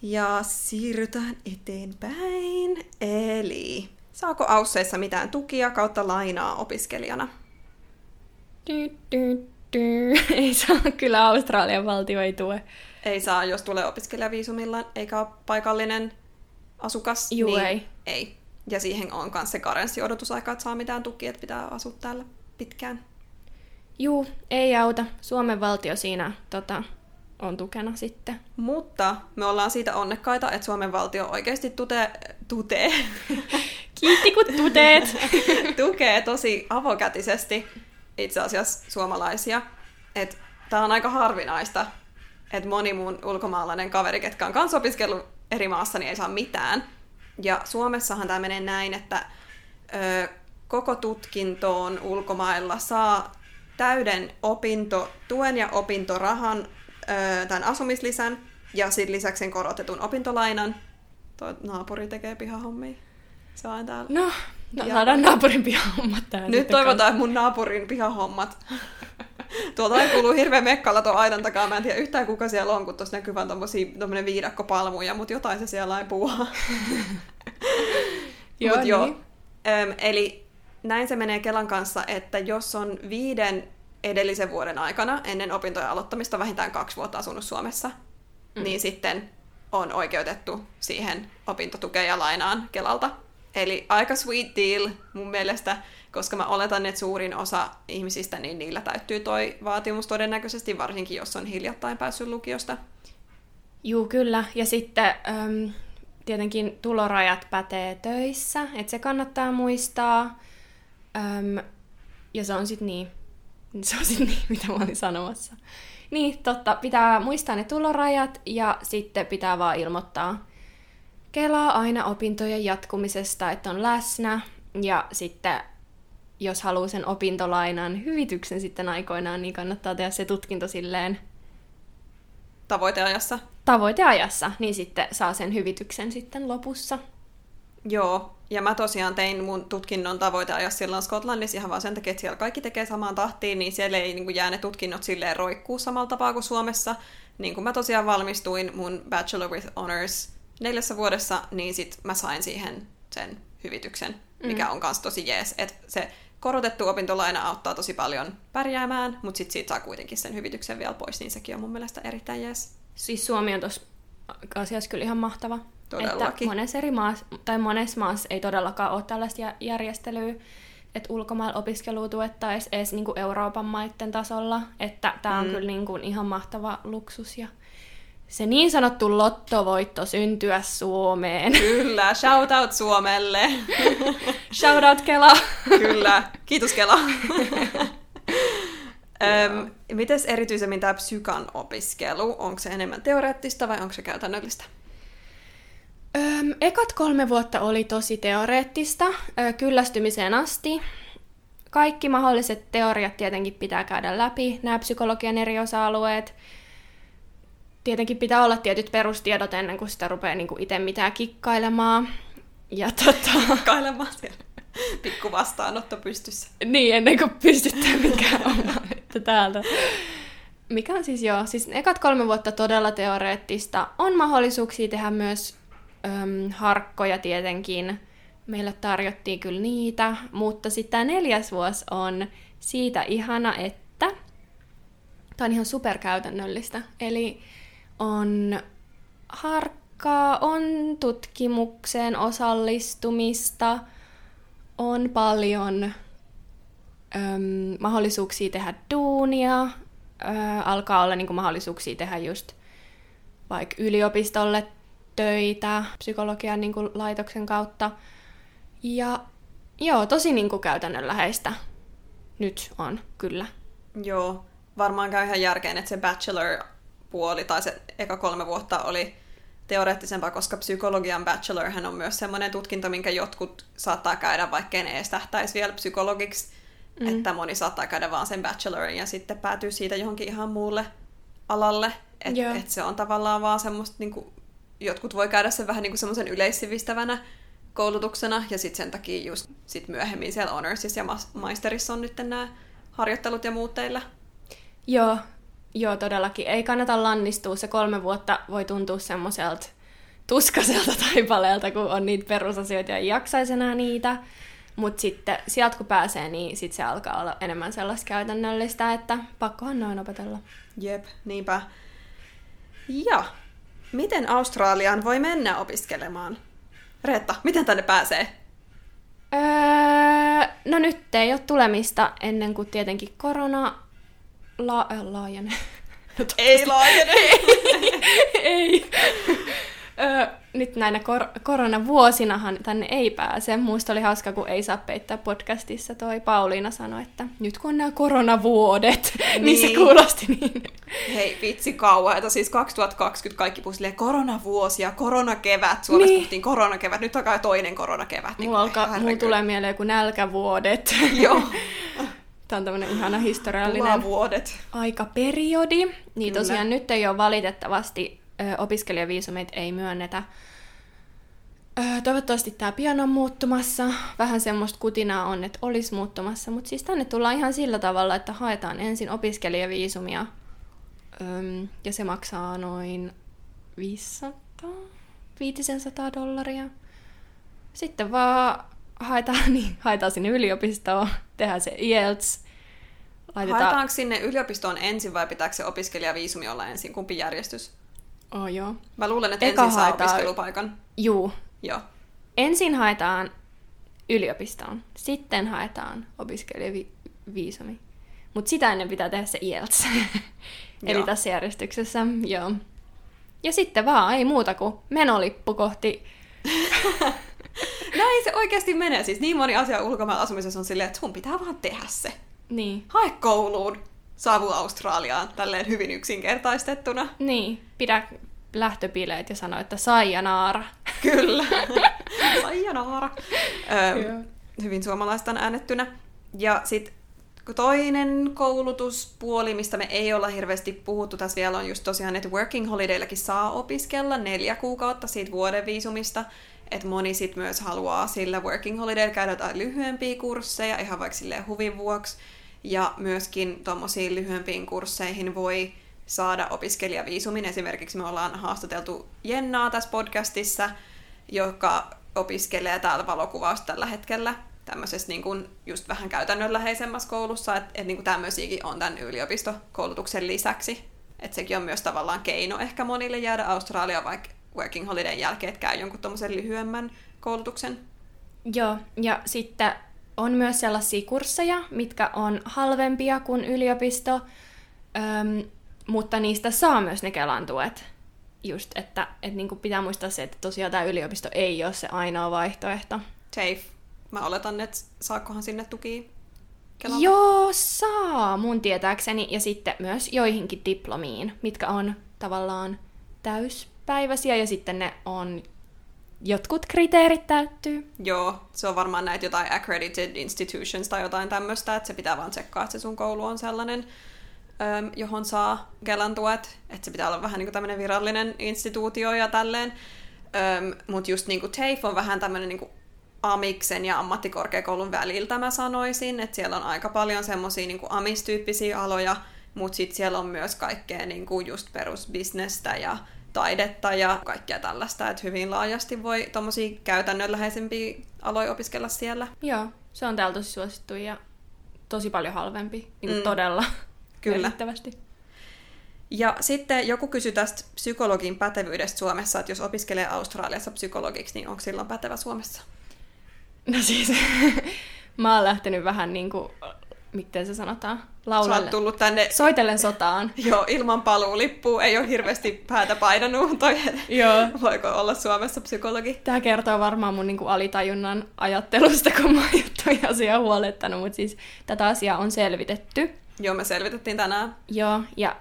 S1: Ja siirrytään eteenpäin. Eli saako Ausseissa mitään tukia kautta lainaa opiskelijana?
S2: Dy, dy, dy. Ei saa, kyllä Australian valtio ei tue.
S1: Ei saa, jos tulee opiskelijaviisumilla eikä ole paikallinen asukas.
S2: Juu,
S1: niin
S2: ei.
S1: ei. Ja siihen on myös se karenssiodotusaika, että saa mitään tukia, että pitää asua täällä pitkään.
S2: Juu, ei auta. Suomen valtio siinä tota, on tukena sitten.
S1: Mutta me ollaan siitä onnekkaita, että Suomen valtio oikeasti tute, tutee, *laughs*
S2: Kiitti kun tuteet! *laughs*
S1: tukee tosi avokätisesti itse asiassa suomalaisia. Tämä on aika harvinaista, että moni mun ulkomaalainen kaveri, ketkä on kanssa opiskellut eri maassa, niin ei saa mitään. Ja Suomessahan tämä menee näin, että ö, koko tutkintoon ulkomailla saa täyden opintotuen ja opintorahan, ö, tämän asumislisän ja sitten lisäksi sen korotetun opintolainan. Tuo naapuri tekee pihahommia. Se on täällä.
S2: No, no
S1: Ja-
S2: saadaan naapurin pihan hommat tähän
S1: Nyt toivotaan, että mun naapurin pihahommat. *laughs* *laughs* Tuolta ei kuuluu hirveän mekkalla tuon aidan takaa. Mä en tiedä yhtään kuka siellä on, kun tuossa näkyy vaan tommosia, tommonen viidakko palmuja, mutta jotain se siellä ei puhua. *laughs*
S2: Joo,
S1: Mut joo.
S2: niin.
S1: Öm, eli näin se menee Kelan kanssa, että jos on viiden edellisen vuoden aikana ennen opintojen aloittamista vähintään kaksi vuotta asunut Suomessa, mm. niin sitten on oikeutettu siihen opintotukeen ja lainaan Kelalta. Eli aika sweet deal mun mielestä, koska mä oletan, että suurin osa ihmisistä, niin niillä täyttyy toi vaatimus todennäköisesti, varsinkin jos on hiljattain päässyt lukiosta.
S2: Juu, kyllä. Ja sitten äm, tietenkin tulorajat pätee töissä, että se kannattaa muistaa. Äm, ja se on sitten niin, se on sitten niin, *laughs* mitä mä olin sanomassa. Niin, totta, pitää muistaa ne tulorajat ja sitten pitää vaan ilmoittaa Kelaa aina opintojen jatkumisesta, että on läsnä. Ja sitten jos haluaa sen opintolainan hyvityksen sitten aikoinaan, niin kannattaa tehdä se tutkinto silleen
S1: Tavoiteajassa.
S2: tavoiteajassa, niin sitten saa sen hyvityksen sitten lopussa.
S1: Joo, ja mä tosiaan tein mun tutkinnon tavoiteajassa silloin Skotlannissa ihan vaan sen takia, että siellä kaikki tekee samaan tahtiin, niin siellä ei niin kuin, jää ne tutkinnot silleen roikkuu samalla tapaa kuin Suomessa. Niin kun mä tosiaan valmistuin mun Bachelor with Honors neljässä vuodessa, niin sit mä sain siihen sen hyvityksen, mikä on kans tosi jees. Et se korotettu opintolaina auttaa tosi paljon pärjäämään, mutta sit siitä saa kuitenkin sen hyvityksen vielä pois, niin sekin on mun mielestä erittäin jees.
S2: Siis Suomi on tuossa asiassa kyllä ihan mahtava.
S1: Todellakin.
S2: Että monessa, eri maassa, tai monessa maassa ei todellakaan ole tällaista jä- järjestelyä, että ulkomailla opiskelua tuettaisiin edes niinku Euroopan maiden tasolla. Että tämä on mm. kyllä niinku ihan mahtava luksus. Ja se niin sanottu lottovoitto syntyä Suomeen.
S1: Kyllä, shout out Suomelle. *laughs*
S2: Shout out Kela!
S1: Kyllä, kiitos Kela. *laughs* Öm, mites erityisemmin tämä psykan opiskelu? Onko se enemmän teoreettista vai onko se käytännöllistä?
S2: Öm, ekat kolme vuotta oli tosi teoreettista, ö, kyllästymiseen asti. Kaikki mahdolliset teoriat tietenkin pitää käydä läpi, nämä psykologian eri osa-alueet. Tietenkin pitää olla tietyt perustiedot ennen kuin sitä rupeaa niinku itse mitään kikkailemaan. Ja tota, *laughs*
S1: Kailemaan siellä. Pikku vastaanotto pystyssä.
S2: niin, ennen kuin pystyttää mikään *laughs* oma että täältä. Mikä on siis joo, siis ekat kolme vuotta todella teoreettista. On mahdollisuuksia tehdä myös Öm, harkkoja tietenkin. Meille tarjottiin kyllä niitä, mutta sitten tämä neljäs vuosi on siitä ihana, että tämä on ihan superkäytännöllistä. Eli on harkkaa, on tutkimukseen osallistumista, on paljon öm, mahdollisuuksia tehdä duunia, ö, alkaa olla niinku mahdollisuuksia tehdä just vaikka yliopistolle töitä psykologian niinku laitoksen kautta. Ja joo, tosi niinku käytännönläheistä nyt on, kyllä.
S1: Joo, varmaan käy ihan järkeen, että se bachelor-puoli tai se eka kolme vuotta oli teoreettisempaa, koska psykologian bachelor hän on myös semmoinen tutkinto, minkä jotkut saattaa käydä, vaikkei ne edes tähtäisi vielä psykologiksi. Mm. Että moni saattaa käydä vaan sen bachelorin ja sitten päätyy siitä johonkin ihan muulle alalle. Että et se on tavallaan vaan semmoista, niin kuin, jotkut voi käydä sen vähän niin kuin semmoisen yleissivistävänä koulutuksena, ja sitten sen takia just sit myöhemmin siellä honorsissa ja maisterissa on nyt nämä harjoittelut ja muut teillä.
S2: Joo, joo todellakin. Ei kannata lannistua. Se kolme vuotta voi tuntua semmoiselta tuskaselta *laughs* taipaleelta, kun on niitä perusasioita ja ei jaksaisi enää niitä. Mutta sitten sieltä kun pääsee, niin sitten se alkaa olla enemmän sellaista käytännöllistä, että pakkohan noin opetella.
S1: Jep, niinpä. Ja, miten Australiaan voi mennä opiskelemaan? Reetta, miten tänne pääsee?
S2: Öö, no nyt ei ole tulemista ennen kuin tietenkin korona la- äh, laajenee. *laughs*
S1: No, ei laajene! *laughs*
S2: ei. ei. Öö, nyt näinä kor- koronavuosinahan tänne ei pääse. Muista oli hauska, kun ei saa peittää podcastissa. Toi Pauliina sanoi, että nyt kun on nämä koronavuodet, niin, *laughs* niin se niin. kuulosti niin.
S1: Hei, vitsi kauheeta. Siis 2020 kaikki puhuu silleen koronavuosi ja koronakevät. Suomessa niin. puhuttiin koronakevät. Nyt alkaa toinen koronakevät.
S2: Niin mulla, alkaa, mulla tulee mieleen joku nälkävuodet.
S1: Joo.
S2: Tämä on tämmöinen ihana historiallinen
S1: vuodet.
S2: aikaperiodi. Niin Kyllä. tosiaan nyt ei ole valitettavasti ö, opiskelijaviisumit ei myönnetä. Ö, toivottavasti tämä pian on muuttumassa. Vähän semmoista kutinaa on, että olisi muuttumassa. Mutta siis tänne tullaan ihan sillä tavalla, että haetaan ensin opiskelijaviisumia. Öm, ja se maksaa noin 500, 500 dollaria. Sitten vaan haetaan, *laughs* niin, haetaan sinne yliopistoon, tehdään se IELTS.
S1: Laitetaan... Haetaanko sinne yliopistoon ensin vai pitääkö se opiskelijaviisumi olla ensin? Kumpi järjestys?
S2: Oh, joo.
S1: Mä luulen, että Eka ensin saa haetaan... opiskelupaikan.
S2: Juu.
S1: Joo.
S2: Ensin haetaan yliopistoon, sitten haetaan opiskelijaviisumi. Mutta sitä ennen pitää tehdä se IELTS. *laughs* Eli tässä järjestyksessä, joo. Ja sitten vaan, ei muuta kuin menolippu kohti... *laughs*
S1: Näin se oikeasti menee. Siis niin moni asia ulkomaan asumisessa on silleen, että sun pitää vaan tehdä se.
S2: Niin.
S1: Hae kouluun, saavu Australiaan tälleen hyvin yksinkertaistettuna.
S2: Niin, pidä lähtöpileet ja sano, että naara.
S1: Kyllä, *laughs* naara. Öö, hyvin suomalaista on äänettynä. Ja sitten toinen koulutuspuoli, mistä me ei olla hirveästi puhuttu tässä vielä, on just tosiaan, että working holidayllakin saa opiskella neljä kuukautta siitä vuoden viisumista. Että moni sit myös haluaa sillä working holiday käydä jotain lyhyempiä kursseja, ihan vaikka silleen huvin vuoksi. Ja myöskin tuommoisiin lyhyempiin kursseihin voi saada opiskelijaviisumin. Esimerkiksi me ollaan haastateltu Jennaa tässä podcastissa, joka opiskelee täällä valokuvausta tällä hetkellä tämmöisessä niin kuin just vähän käytännönläheisemmässä koulussa, että et, niin kuin tämmöisiäkin on tämän yliopistokoulutuksen lisäksi. Että sekin on myös tavallaan keino ehkä monille jäädä Australiaan vaikka working holidayn jälkeen, että käy jonkun tommosen lyhyemmän koulutuksen.
S2: Joo, ja sitten on myös sellaisia kursseja, mitkä on halvempia kuin yliopisto, öm, mutta niistä saa myös ne Kelan tuet. Just, että, että niin pitää muistaa se, että tosiaan tämä yliopisto ei ole se ainoa vaihtoehto.
S1: Safe. Mä oletan, että saakohan sinne tuki Kelalta?
S2: Joo, saa mun tietääkseni. Ja sitten myös joihinkin diplomiin, mitkä on tavallaan täyspäiväisiä ja sitten ne on jotkut kriteerit täyttyy.
S1: Joo, se on varmaan näitä jotain accredited institutions tai jotain tämmöistä, että se pitää vaan tsekkaa, että se sun koulu on sellainen, johon saa Kelan tuet, että se pitää olla vähän niin kuin tämmöinen virallinen instituutio ja tälleen. Mutta just niin kuin TAFE on vähän tämmöinen niin kuin amiksen ja ammattikorkeakoulun väliltä mä sanoisin, että siellä on aika paljon semmoisia niin amistyyppisiä aloja, mutta sitten siellä on myös kaikkea niin kuin just perusbisnestä ja taidetta ja kaikkea tällaista, että hyvin laajasti voi tommosia käytännönläheisempiä aloja opiskella siellä.
S2: Joo, se on täällä tosi suosittu ja tosi paljon halvempi, niin
S1: Mm.
S2: todella *laughs*
S1: Kyllä. Ja sitten joku kysyi tästä psykologin pätevyydestä Suomessa, että jos opiskelee Australiassa psykologiksi, niin onko silloin pätevä Suomessa?
S2: No siis, *laughs* mä oon lähtenyt vähän niin kuin, miten se sanotaan,
S1: Sä oot tullut tänne
S2: Soitellen sotaan. *laughs*
S1: jo ilman paluulippua, ei ole hirveästi päätä painanut toi,
S2: Joo.
S1: voiko olla Suomessa psykologi.
S2: Tämä kertoo varmaan mun niinku alitajunnan ajattelusta, kun mä oon toi asia huolettanut, mutta siis tätä asiaa on selvitetty.
S1: Joo, me selvitettiin tänään.
S2: Joo, ja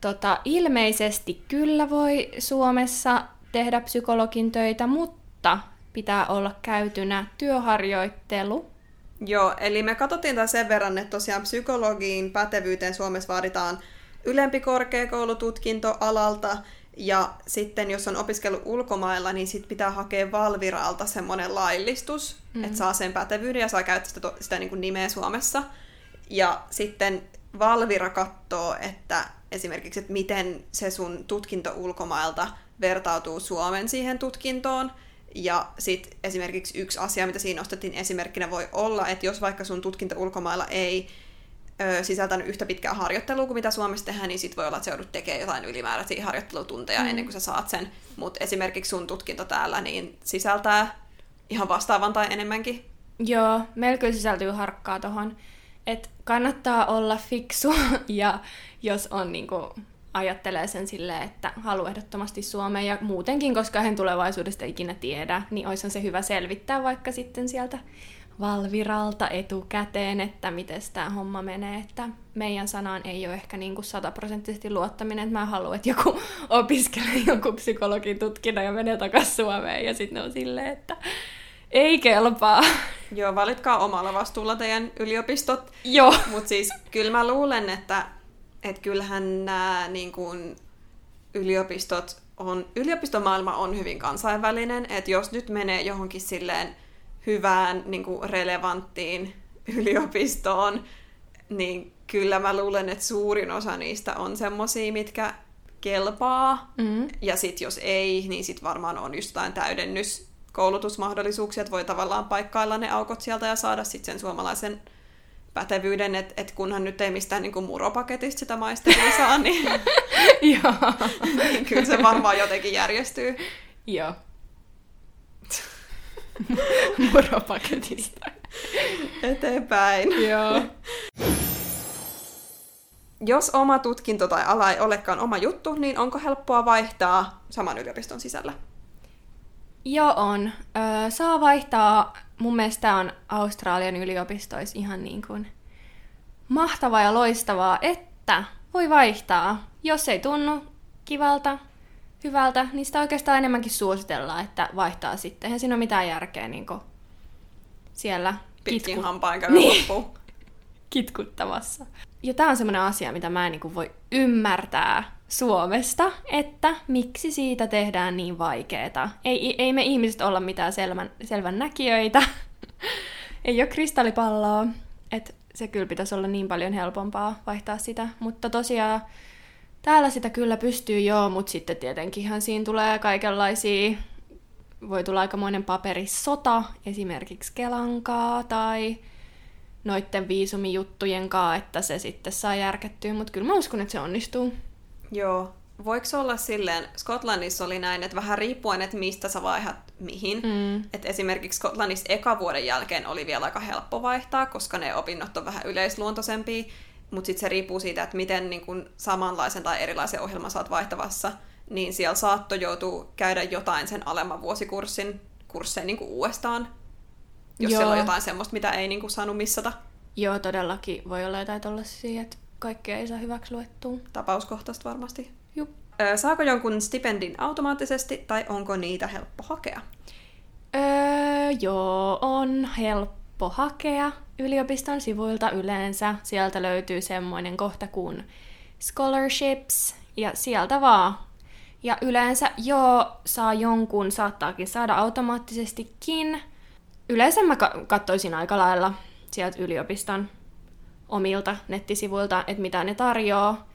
S2: tota, ilmeisesti kyllä voi Suomessa tehdä psykologin töitä, mutta pitää olla käytynä työharjoittelu.
S1: Joo, eli me katsottiin tämän sen verran, että tosiaan psykologiin pätevyyteen Suomessa vaaditaan ylempi korkeakoulututkinto alalta, ja sitten jos on opiskellut ulkomailla, niin sit pitää hakea Valviralta semmoinen laillistus, mm-hmm. että saa sen pätevyyden ja saa käyttää sitä, sitä niin kuin nimeä Suomessa. Ja sitten Valvira katsoo, että esimerkiksi, että miten se sun tutkinto ulkomailta vertautuu Suomen siihen tutkintoon. Ja sitten esimerkiksi yksi asia, mitä siinä nostettiin esimerkkinä, voi olla, että jos vaikka sun tutkinto ulkomailla ei ö, sisältänyt yhtä pitkää harjoittelua kuin mitä Suomessa tehdään, niin sit voi olla, että sä joudut tekemään jotain ylimääräisiä harjoittelutunteja mm. ennen kuin sä saat sen. Mutta esimerkiksi sun tutkinto täällä niin sisältää ihan vastaavan tai enemmänkin.
S2: Joo, meillä kyllä sisältyy harkkaa tohon. Että kannattaa olla fiksu *laughs* ja jos on niinku, ajattelee sen silleen, että haluaa ehdottomasti Suomeen ja muutenkin, koska hän tulevaisuudesta ikinä tiedä, niin olisihan se hyvä selvittää vaikka sitten sieltä Valviralta etukäteen, että miten tämä homma menee, että meidän sanaan ei ole ehkä niinku sataprosenttisesti luottaminen, että mä haluan, että joku *laughs* opiskelee joku psykologin tutkinnon ja menee takaisin Suomeen ja sitten on silleen, että ei kelpaa.
S1: Joo, valitkaa omalla vastuulla teidän yliopistot.
S2: Joo.
S1: Mutta siis kyllä mä luulen, että, että kyllähän nämä niin kuin, yliopistot on, yliopistomaailma on hyvin kansainvälinen, että jos nyt menee johonkin silleen hyvään, niin kuin relevanttiin yliopistoon, niin kyllä mä luulen, että suurin osa niistä on semmosia, mitkä kelpaa.
S2: Mm.
S1: Ja sitten jos ei, niin sitten varmaan on just jotain täydennyskoulutusmahdollisuuksia, että voi tavallaan paikkailla ne aukot sieltä ja saada sitten sen suomalaisen pätevyyden, että et kunhan nyt ei mistään niinku muropaketista sitä maisteria saa, *laughs* niin, niin *laughs* kyllä se varmaan jotenkin järjestyy.
S2: Joo. *laughs* Muropaketista.
S1: Eteenpäin.
S2: Joo.
S1: Jos oma tutkinto tai ala ei olekaan oma juttu, niin onko helppoa vaihtaa saman yliopiston sisällä?
S2: Joo on. Öö, saa vaihtaa, mun mielestä on Australian yliopistoissa ihan niin kuin mahtavaa ja loistavaa, että voi vaihtaa. Jos ei tunnu kivalta, hyvältä, niin sitä oikeastaan enemmänkin suositellaan, että vaihtaa sitten. Eihän siinä ole mitään järkeä niin kuin siellä
S1: Pitkin
S2: kitku-
S1: hampain käydä
S2: Niin.
S1: loppuun. *laughs*
S2: kitkuttavassa. Ja tämä on semmoinen asia, mitä mä en niin voi ymmärtää Suomesta, että miksi siitä tehdään niin vaikeeta. Ei, ei me ihmiset olla mitään selvän, selvän näkijöitä. *laughs* ei ole kristallipalloa. Et se kyllä pitäisi olla niin paljon helpompaa vaihtaa sitä. Mutta tosiaan täällä sitä kyllä pystyy joo, mutta sitten tietenkinhän siinä tulee kaikenlaisia voi tulla aikamoinen paperissota, esimerkiksi Kelankaa tai noitten viisumijuttujen kaa, että se sitten saa järkettyä, mutta kyllä mä uskon, että se onnistuu.
S1: Joo. Voiko se olla silleen, Skotlannissa oli näin, että vähän riippuen, että mistä sä vaihdat mihin.
S2: Mm.
S1: Et esimerkiksi Skotlannissa eka vuoden jälkeen oli vielä aika helppo vaihtaa, koska ne opinnot on vähän yleisluontoisempia, mutta sitten se riippuu siitä, että miten niin kun samanlaisen tai erilaisen ohjelman sä oot vaihtavassa, niin siellä saattoi joutua käydä jotain sen alemman vuosikurssin kursseja niin uudestaan, jos
S2: Joo.
S1: siellä on jotain semmoista, mitä ei niin kuin saanut missata
S2: Joo, todellakin voi olla jotain tollasia, että kaikkea ei saa hyväksi luettua.
S1: tapauskohtaista varmasti.
S2: Jup.
S1: Saako jonkun stipendin automaattisesti tai onko niitä helppo hakea?
S2: Öö, joo, on helppo hakea yliopiston sivuilta yleensä. Sieltä löytyy semmoinen kohta kuin scholarships, ja sieltä vaan. Ja yleensä joo, saa jonkun, saattaakin saada automaattisestikin. Yleensä mä ka- katsoisin aika lailla sieltä yliopiston omilta nettisivuilta, että mitä ne tarjoaa.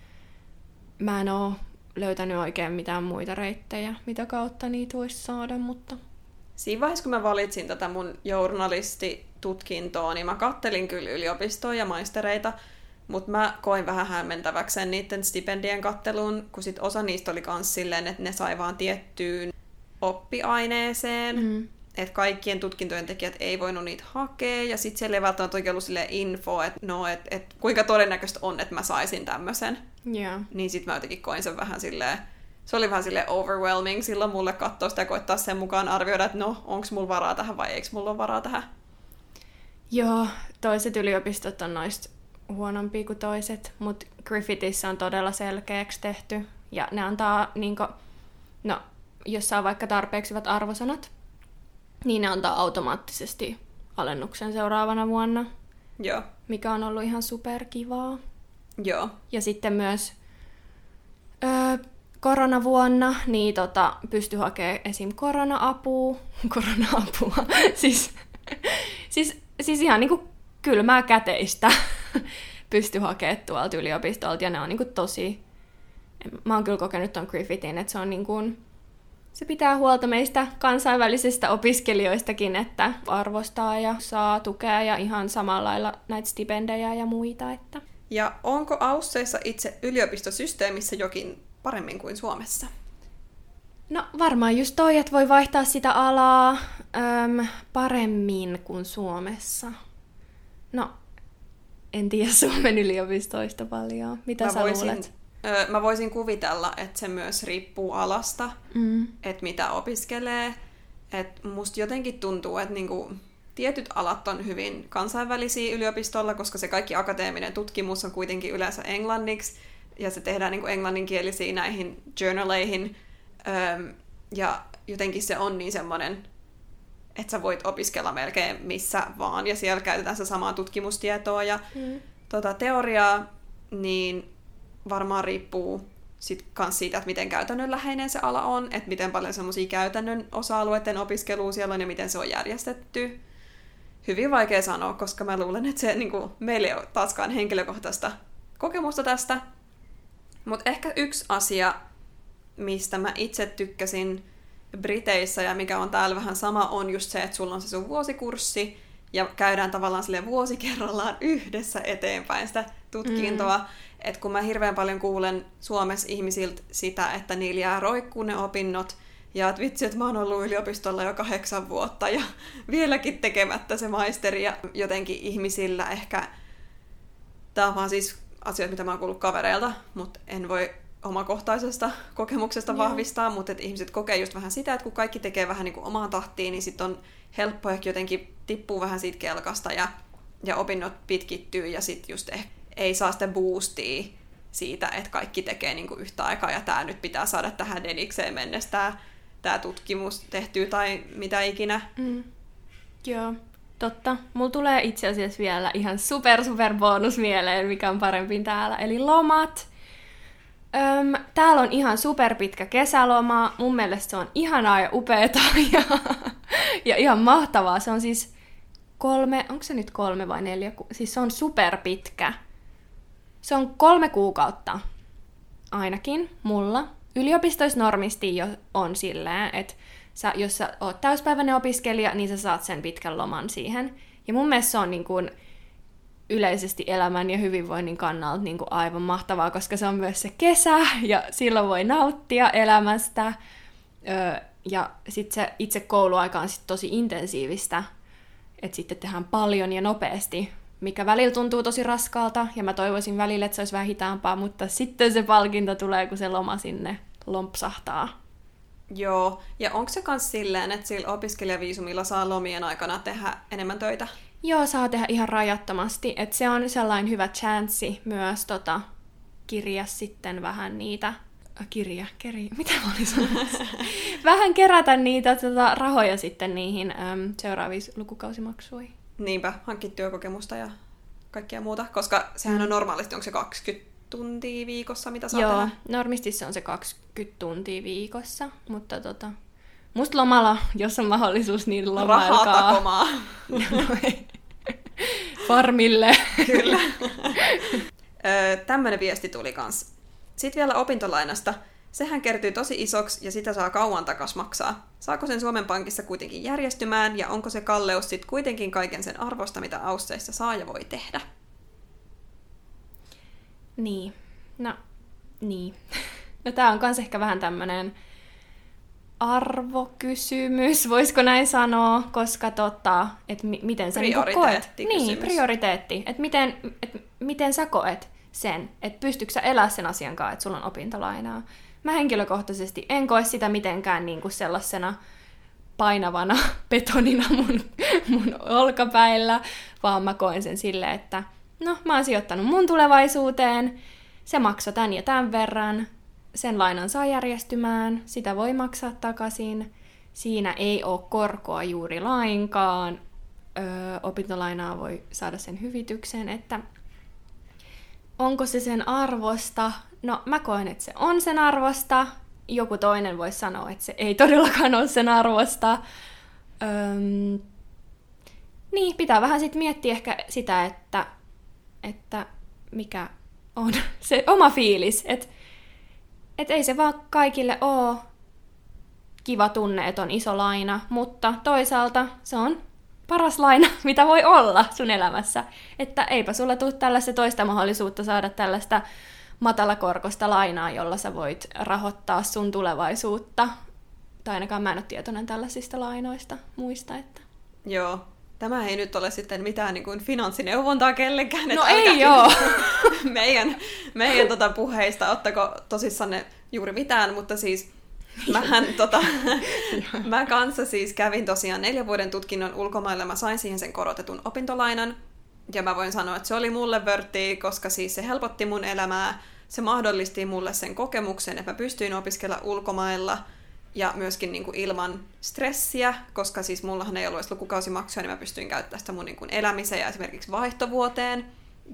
S2: Mä en oo löytänyt oikein mitään muita reittejä, mitä kautta niitä voisi saada, mutta...
S1: Siinä vaiheessa, kun mä valitsin tätä mun journalistitutkintoa, niin mä kattelin kyllä yliopistoa ja maistereita, mutta mä koin vähän hämmentäväkseen niiden stipendien katteluun, kun sit osa niistä oli kans silleen, että ne sai vaan tiettyyn oppiaineeseen, mm. Että kaikkien tutkintojen tekijät ei voinut niitä hakea, ja sitten siellä ei välttämättä oikein ollut info, että no, et, et, kuinka todennäköistä on, että mä saisin tämmöisen.
S2: Yeah.
S1: Niin sitten mä jotenkin koin sen vähän silleen, se oli vähän sille overwhelming silloin mulle katsoa sitä ja koittaa sen mukaan arvioida, että no, onko mulla varaa tähän vai eikö mulla ole varaa tähän.
S2: Joo, toiset yliopistot on noista huonompia kuin toiset, mutta Griffithissa on todella selkeäksi tehty. Ja ne antaa, niin kuin, no, jos saa vaikka tarpeeksi hyvät arvosanat, niin ne antaa automaattisesti alennuksen seuraavana vuonna.
S1: Joo.
S2: Mikä on ollut ihan superkivaa.
S1: Joo.
S2: Ja sitten myös öö, koronavuonna niin tota, pystyi hakemaan esim. korona-apua. *laughs* korona-apua. *laughs* siis, siis, siis ihan niinku kylmää käteistä *laughs* pysty hakemaan tuolta yliopistolta. Ja ne on niinku tosi... Mä oon kyllä kokenut ton Griffithin, että se on niinku, se pitää huolta meistä kansainvälisistä opiskelijoistakin, että arvostaa ja saa tukea ja ihan samalla lailla näitä stipendejä ja muita. Että.
S1: Ja onko Ausseissa itse yliopistosysteemissä jokin paremmin kuin Suomessa?
S2: No varmaan just toi, että voi vaihtaa sitä alaa äm, paremmin kuin Suomessa. No, en tiedä *laughs* Suomen yliopistoista paljon. Mitä mä sä voisin, luulet?
S1: Öö, mä voisin kuvitella, että se myös riippuu alasta, mm. että mitä opiskelee. Et musta jotenkin tuntuu, että niinku, tietyt alat on hyvin kansainvälisiä yliopistolla, koska se kaikki akateeminen tutkimus on kuitenkin yleensä englanniksi, ja se tehdään niin kuin englanninkielisiin näihin journaleihin, öö, ja jotenkin se on niin semmoinen, että sä voit opiskella melkein missä vaan, ja siellä käytetään se samaa tutkimustietoa ja mm. tota, teoriaa, niin varmaan riippuu sit kans siitä, että miten käytännönläheinen se ala on, että miten paljon semmoisia käytännön osa-alueiden opiskelua siellä on ja miten se on järjestetty. Hyvin vaikea sanoa, koska mä luulen, että se niin kuin, meillä ei ole taaskaan henkilökohtaista kokemusta tästä. Mutta ehkä yksi asia, mistä mä itse tykkäsin Briteissä ja mikä on täällä vähän sama, on just se, että sulla on se sun vuosikurssi ja käydään tavallaan sille vuosi kerrallaan *laughs* yhdessä eteenpäin sitä tutkintoa. Mm. Et kun mä hirveän paljon kuulen Suomessa ihmisiltä sitä, että niillä jää roikkuun ne opinnot, ja että vitsi, että mä oon ollut yliopistolla jo kahdeksan vuotta ja *laughs* vieläkin tekemättä se maisteri ja jotenkin ihmisillä ehkä, tämä on vaan siis asioita, mitä mä oon kuullut kavereilta, mutta en voi omakohtaisesta *laughs* kokemuksesta Joo. vahvistaa, mutta että ihmiset kokee just vähän sitä, että kun kaikki tekee vähän niin kuin omaan tahtiin, niin sitten on helppo ehkä jotenkin tippuu vähän siitä kelkasta ja, ja opinnot pitkittyy ja sitten just ehkä ei saa sitä boostia siitä, että kaikki tekee niin kuin yhtä aikaa ja tämä nyt pitää saada tähän dedikseen mennessä tämä, tämä tutkimus tehtyä tai mitä ikinä.
S2: Mm. Joo, totta. Mulla tulee itse asiassa vielä ihan super super bonus mieleen, mikä on parempi täällä, eli lomat. Öm, täällä on ihan superpitkä kesäloma. Mun mielestä se on ihanaa ja upeeta *laughs* ja, ja ihan mahtavaa. Se on siis kolme, onko se nyt kolme vai neljä? Siis se on superpitkä. Se on kolme kuukautta ainakin mulla. Yliopistoisnormisti jo on silleen, että sä, jos sä oot täyspäiväinen opiskelija, niin sä saat sen pitkän loman siihen. Ja mun mielestä se on niin kuin yleisesti elämän ja hyvinvoinnin kannalta niin kuin aivan mahtavaa, koska se on myös se kesä ja silloin voi nauttia elämästä. Öö, ja sitten se itse kouluaika on sit tosi intensiivistä, että sitten tehdään paljon ja nopeasti mikä välillä tuntuu tosi raskaalta, ja mä toivoisin välillä, että se olisi vähän hitaampaa, mutta sitten se palkinto tulee, kun se loma sinne lompsahtaa.
S1: Joo, ja onko se myös silleen, että sillä opiskelijaviisumilla saa lomien aikana tehdä enemmän töitä?
S2: Joo, saa tehdä ihan rajattomasti, että se on sellainen hyvä chanssi myös tota, kirja sitten vähän niitä äh, kirja, keri, *laughs* mitä mä olin *laughs* Vähän kerätä niitä tota, rahoja sitten niihin äm, seuraaviin lukukausimaksuihin.
S1: Niinpä, hankki työkokemusta ja kaikkea muuta, koska sehän on mm. normaalisti, onko se 20 tuntia viikossa, mitä saa
S2: Joo,
S1: tehdä?
S2: normisti se on se 20 tuntia viikossa, mutta tota, musta lomalla, jos on mahdollisuus, niin lomailkaa.
S1: Rahaa takomaa. *laughs*
S2: Farmille.
S1: Kyllä. *laughs* Tämmöinen viesti tuli kans. Sitten vielä opintolainasta. Sehän kertyy tosi isoksi ja sitä saa kauan takas maksaa. Saako sen Suomen Pankissa kuitenkin järjestymään ja onko se kalleus sitten kuitenkin kaiken sen arvosta, mitä Ausseissa saa ja voi tehdä?
S2: Niin. No, niin. *laughs* No tää on kans ehkä vähän tämmönen arvokysymys, *laughs* voisiko näin sanoa, koska tota, että mi- miten sä niinku koet. Niin, prioriteetti. Että miten, et miten sä koet sen, että pystytkö sä elää sen asian kanssa, että sulla on opintolainaa. Mä henkilökohtaisesti en koe sitä mitenkään niinku sellaisena painavana *laughs* betonina mun, mun olkapäillä, vaan mä koen sen silleen, että no mä oon sijoittanut mun tulevaisuuteen, se maksaa tän ja tämän verran, sen lainan saa järjestymään, sitä voi maksaa takaisin, siinä ei ole korkoa juuri lainkaan, öö, opintolainaa voi saada sen hyvityksen, että onko se sen arvosta? No mä koen, että se on sen arvosta, joku toinen voi sanoa, että se ei todellakaan ole sen arvosta. Öm, niin, pitää vähän sitten miettiä ehkä sitä, että, että mikä on *laughs* se oma fiilis. Että et ei se vaan kaikille ole kiva tunne, että on iso laina, mutta toisaalta se on paras laina, *laughs* mitä voi olla sun elämässä. Että eipä sulla tule tällaista toista mahdollisuutta saada tällaista matalakorkosta lainaa, jolla sä voit rahoittaa sun tulevaisuutta. Tai ainakaan mä en ole tietoinen tällaisista lainoista muista. Että...
S1: Joo, tämä ei nyt ole sitten mitään niin kuin finanssineuvontaa kellekään.
S2: No ei joo. *laughs*
S1: meidän meidän tota puheista, ottako tosissanne juuri mitään, mutta siis Mähän *laughs* tota, mä kanssa siis kävin tosiaan neljän vuoden tutkinnon ulkomailla, mä sain siihen sen korotetun opintolainan, ja mä voin sanoa, että se oli mulle vörtti, koska siis se helpotti mun elämää, se mahdollisti mulle sen kokemuksen, että mä pystyin opiskella ulkomailla ja myöskin niin kuin ilman stressiä, koska siis mullahan ei ollut edes lukukausimaksuja, niin mä pystyin käyttämään sitä mun niin kuin elämiseen ja esimerkiksi vaihtovuoteen.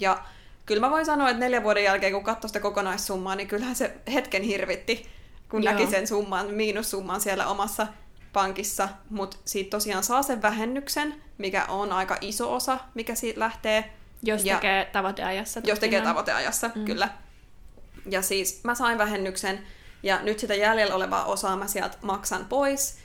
S1: Ja kyllä mä voin sanoa, että neljän vuoden jälkeen, kun katsoi sitä kokonaissummaa, niin kyllähän se hetken hirvitti, kun Joo. näki sen summan, miinussumman siellä omassa pankissa, mutta siitä tosiaan saa sen vähennyksen, mikä on aika iso osa, mikä siitä lähtee.
S2: Jos ja, tekee tavoiteajassa.
S1: Jos tekee tavoiteajassa, mm. kyllä. Ja siis mä sain vähennyksen, ja nyt sitä jäljellä olevaa osaa mä sieltä maksan pois.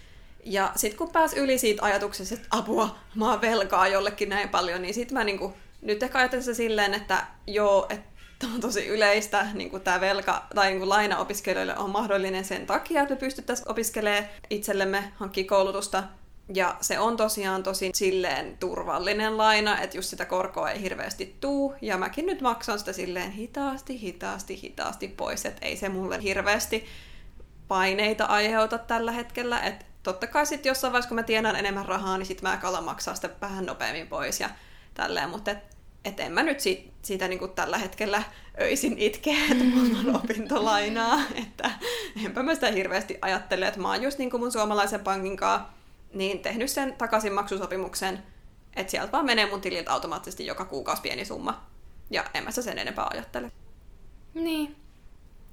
S1: Ja sitten kun pääs yli siitä ajatuksesta, että apua, mä oon velkaa jollekin näin paljon, niin sitten mä niinku, nyt ehkä ajattelen se silleen, että joo, että on tosi yleistä, niin kuin tämä velka tai niin kuin laina opiskelijoille on mahdollinen sen takia, että me pystyttäisiin opiskelemaan itsellemme, hankkia koulutusta. Ja se on tosiaan tosi silleen turvallinen laina, että just sitä korkoa ei hirveästi tuu. Ja mäkin nyt maksan sitä silleen hitaasti, hitaasti, hitaasti pois, että ei se mulle hirveästi paineita aiheuta tällä hetkellä. Että totta kai sitten jossain vaiheessa, kun mä tienaan enemmän rahaa, niin sitten mä kalan maksaa sitä vähän nopeammin pois ja tälleen. Mutta että en mä nyt siitä, siitä niin kuin tällä hetkellä öisin itkeä, että mulla on opintolainaa, *laughs* että enpä mä sitä hirveästi ajattele, että mä oon just niin kuin mun suomalaisen pankin kanssa niin tehnyt sen takaisinmaksusopimuksen, että sieltä vaan menee mun tililtä automaattisesti joka kuukausi pieni summa. Ja en mä sitä sen enempää ajattele.
S2: Niin.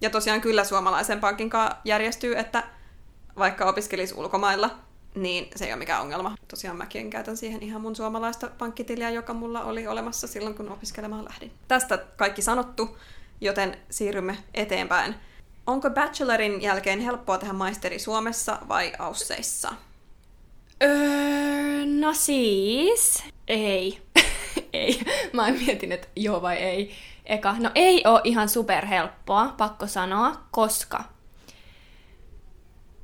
S1: Ja tosiaan kyllä suomalaisen pankin kanssa järjestyy, että vaikka opiskelisi ulkomailla, niin se ei ole mikään ongelma. Tosiaan mäkin käytän siihen ihan mun suomalaista pankkitiliä, joka mulla oli olemassa silloin, kun opiskelemaan lähdin. Tästä kaikki sanottu, joten siirrymme eteenpäin. Onko bachelorin jälkeen helppoa tehdä maisteri Suomessa vai Ausseissa?
S2: Öö, no siis, ei. *laughs* ei. Mä mietin, että joo vai ei. Eka, no ei ole ihan superhelppoa, pakko sanoa, koska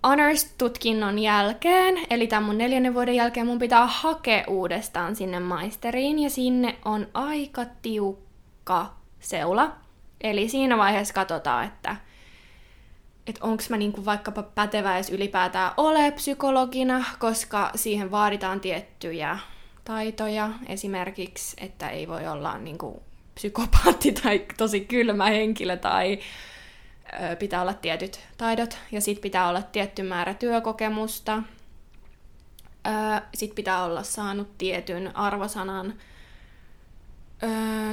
S2: honors-tutkinnon jälkeen, eli tämän mun neljännen vuoden jälkeen mun pitää hakea uudestaan sinne maisteriin, ja sinne on aika tiukka seula. Eli siinä vaiheessa katsotaan, että, että onko mä niinku vaikkapa pätevä edes ylipäätään ole psykologina, koska siihen vaaditaan tiettyjä taitoja, esimerkiksi, että ei voi olla niinku psykopaatti tai tosi kylmä henkilö tai pitää olla tietyt taidot ja sitten pitää olla tietty määrä työkokemusta. Sitten pitää olla saanut tietyn arvosanan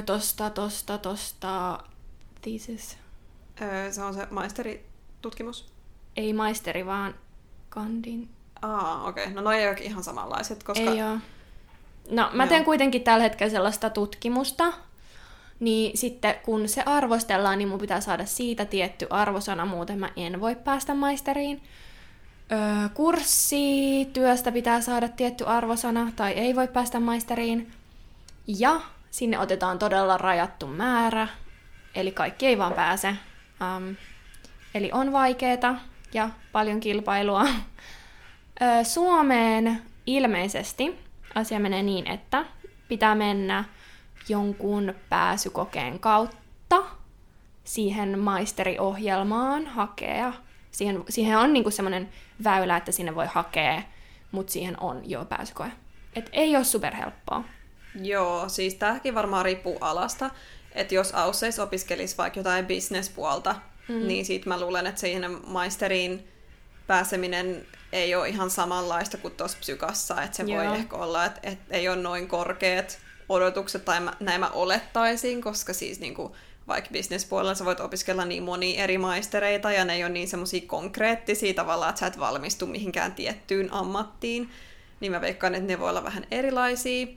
S2: tosta, tosta, tosta, thesis.
S1: Se on se maisteritutkimus?
S2: Ei maisteri, vaan kandin.
S1: Aa, okei. Okay. No noi ei ole ihan samanlaiset, koska...
S2: Ei oo. No, mä teen kuitenkin tällä hetkellä sellaista tutkimusta, niin sitten kun se arvostellaan, niin mun pitää saada siitä tietty arvosana, muuten mä en voi päästä maisteriin. Öö, kurssi, työstä pitää saada tietty arvosana tai ei voi päästä maisteriin. Ja sinne otetaan todella rajattu määrä, eli kaikki ei vaan pääse. Um, eli on vaikeeta ja paljon kilpailua. Öö, Suomeen ilmeisesti asia menee niin, että pitää mennä jonkun pääsykokeen kautta siihen maisteriohjelmaan hakea. Siihen, siihen on niinku semmoinen väylä, että sinne voi hakea, mutta siihen on jo pääsykoe. Et ei ole superhelppoa.
S1: Joo, siis tämäkin varmaan riippuu alasta. Että jos Ausseis opiskelisi vaikka jotain bisnespuolta, mm. niin siitä mä luulen, että siihen maisteriin pääseminen ei ole ihan samanlaista kuin tuossa psykassa. Että se Joo. voi ehkä olla, että, että ei ole noin korkeat odotukset, tai mä, näin mä olettaisin, koska siis niinku, vaikka bisnespuolella sä voit opiskella niin moni eri maistereita, ja ne ei ole niin semmoisia konkreettisia tavallaan, että sä et valmistu mihinkään tiettyyn ammattiin, niin mä veikkaan, että ne voi olla vähän erilaisia.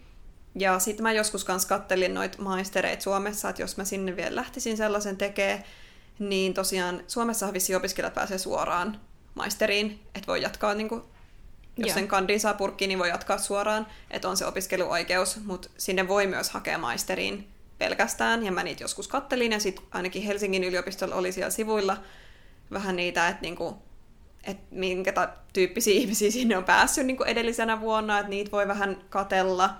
S1: Ja sitten mä joskus kans kattelin noita maistereita Suomessa, että jos mä sinne vielä lähtisin sellaisen tekee, niin tosiaan Suomessa vissi opiskelijat pääsee suoraan maisteriin, että voi jatkaa niin kuin jos Joo. sen kandin saa purkkiin, niin voi jatkaa suoraan, että on se opiskeluoikeus, mutta sinne voi myös hakea maisteriin pelkästään, ja mä niitä joskus kattelin, ja sitten ainakin Helsingin yliopistolla oli siellä sivuilla vähän niitä, että niinku, et minkä tyyppisiä *laughs* ihmisiä sinne on päässyt niinku edellisenä vuonna, että niitä voi vähän katella,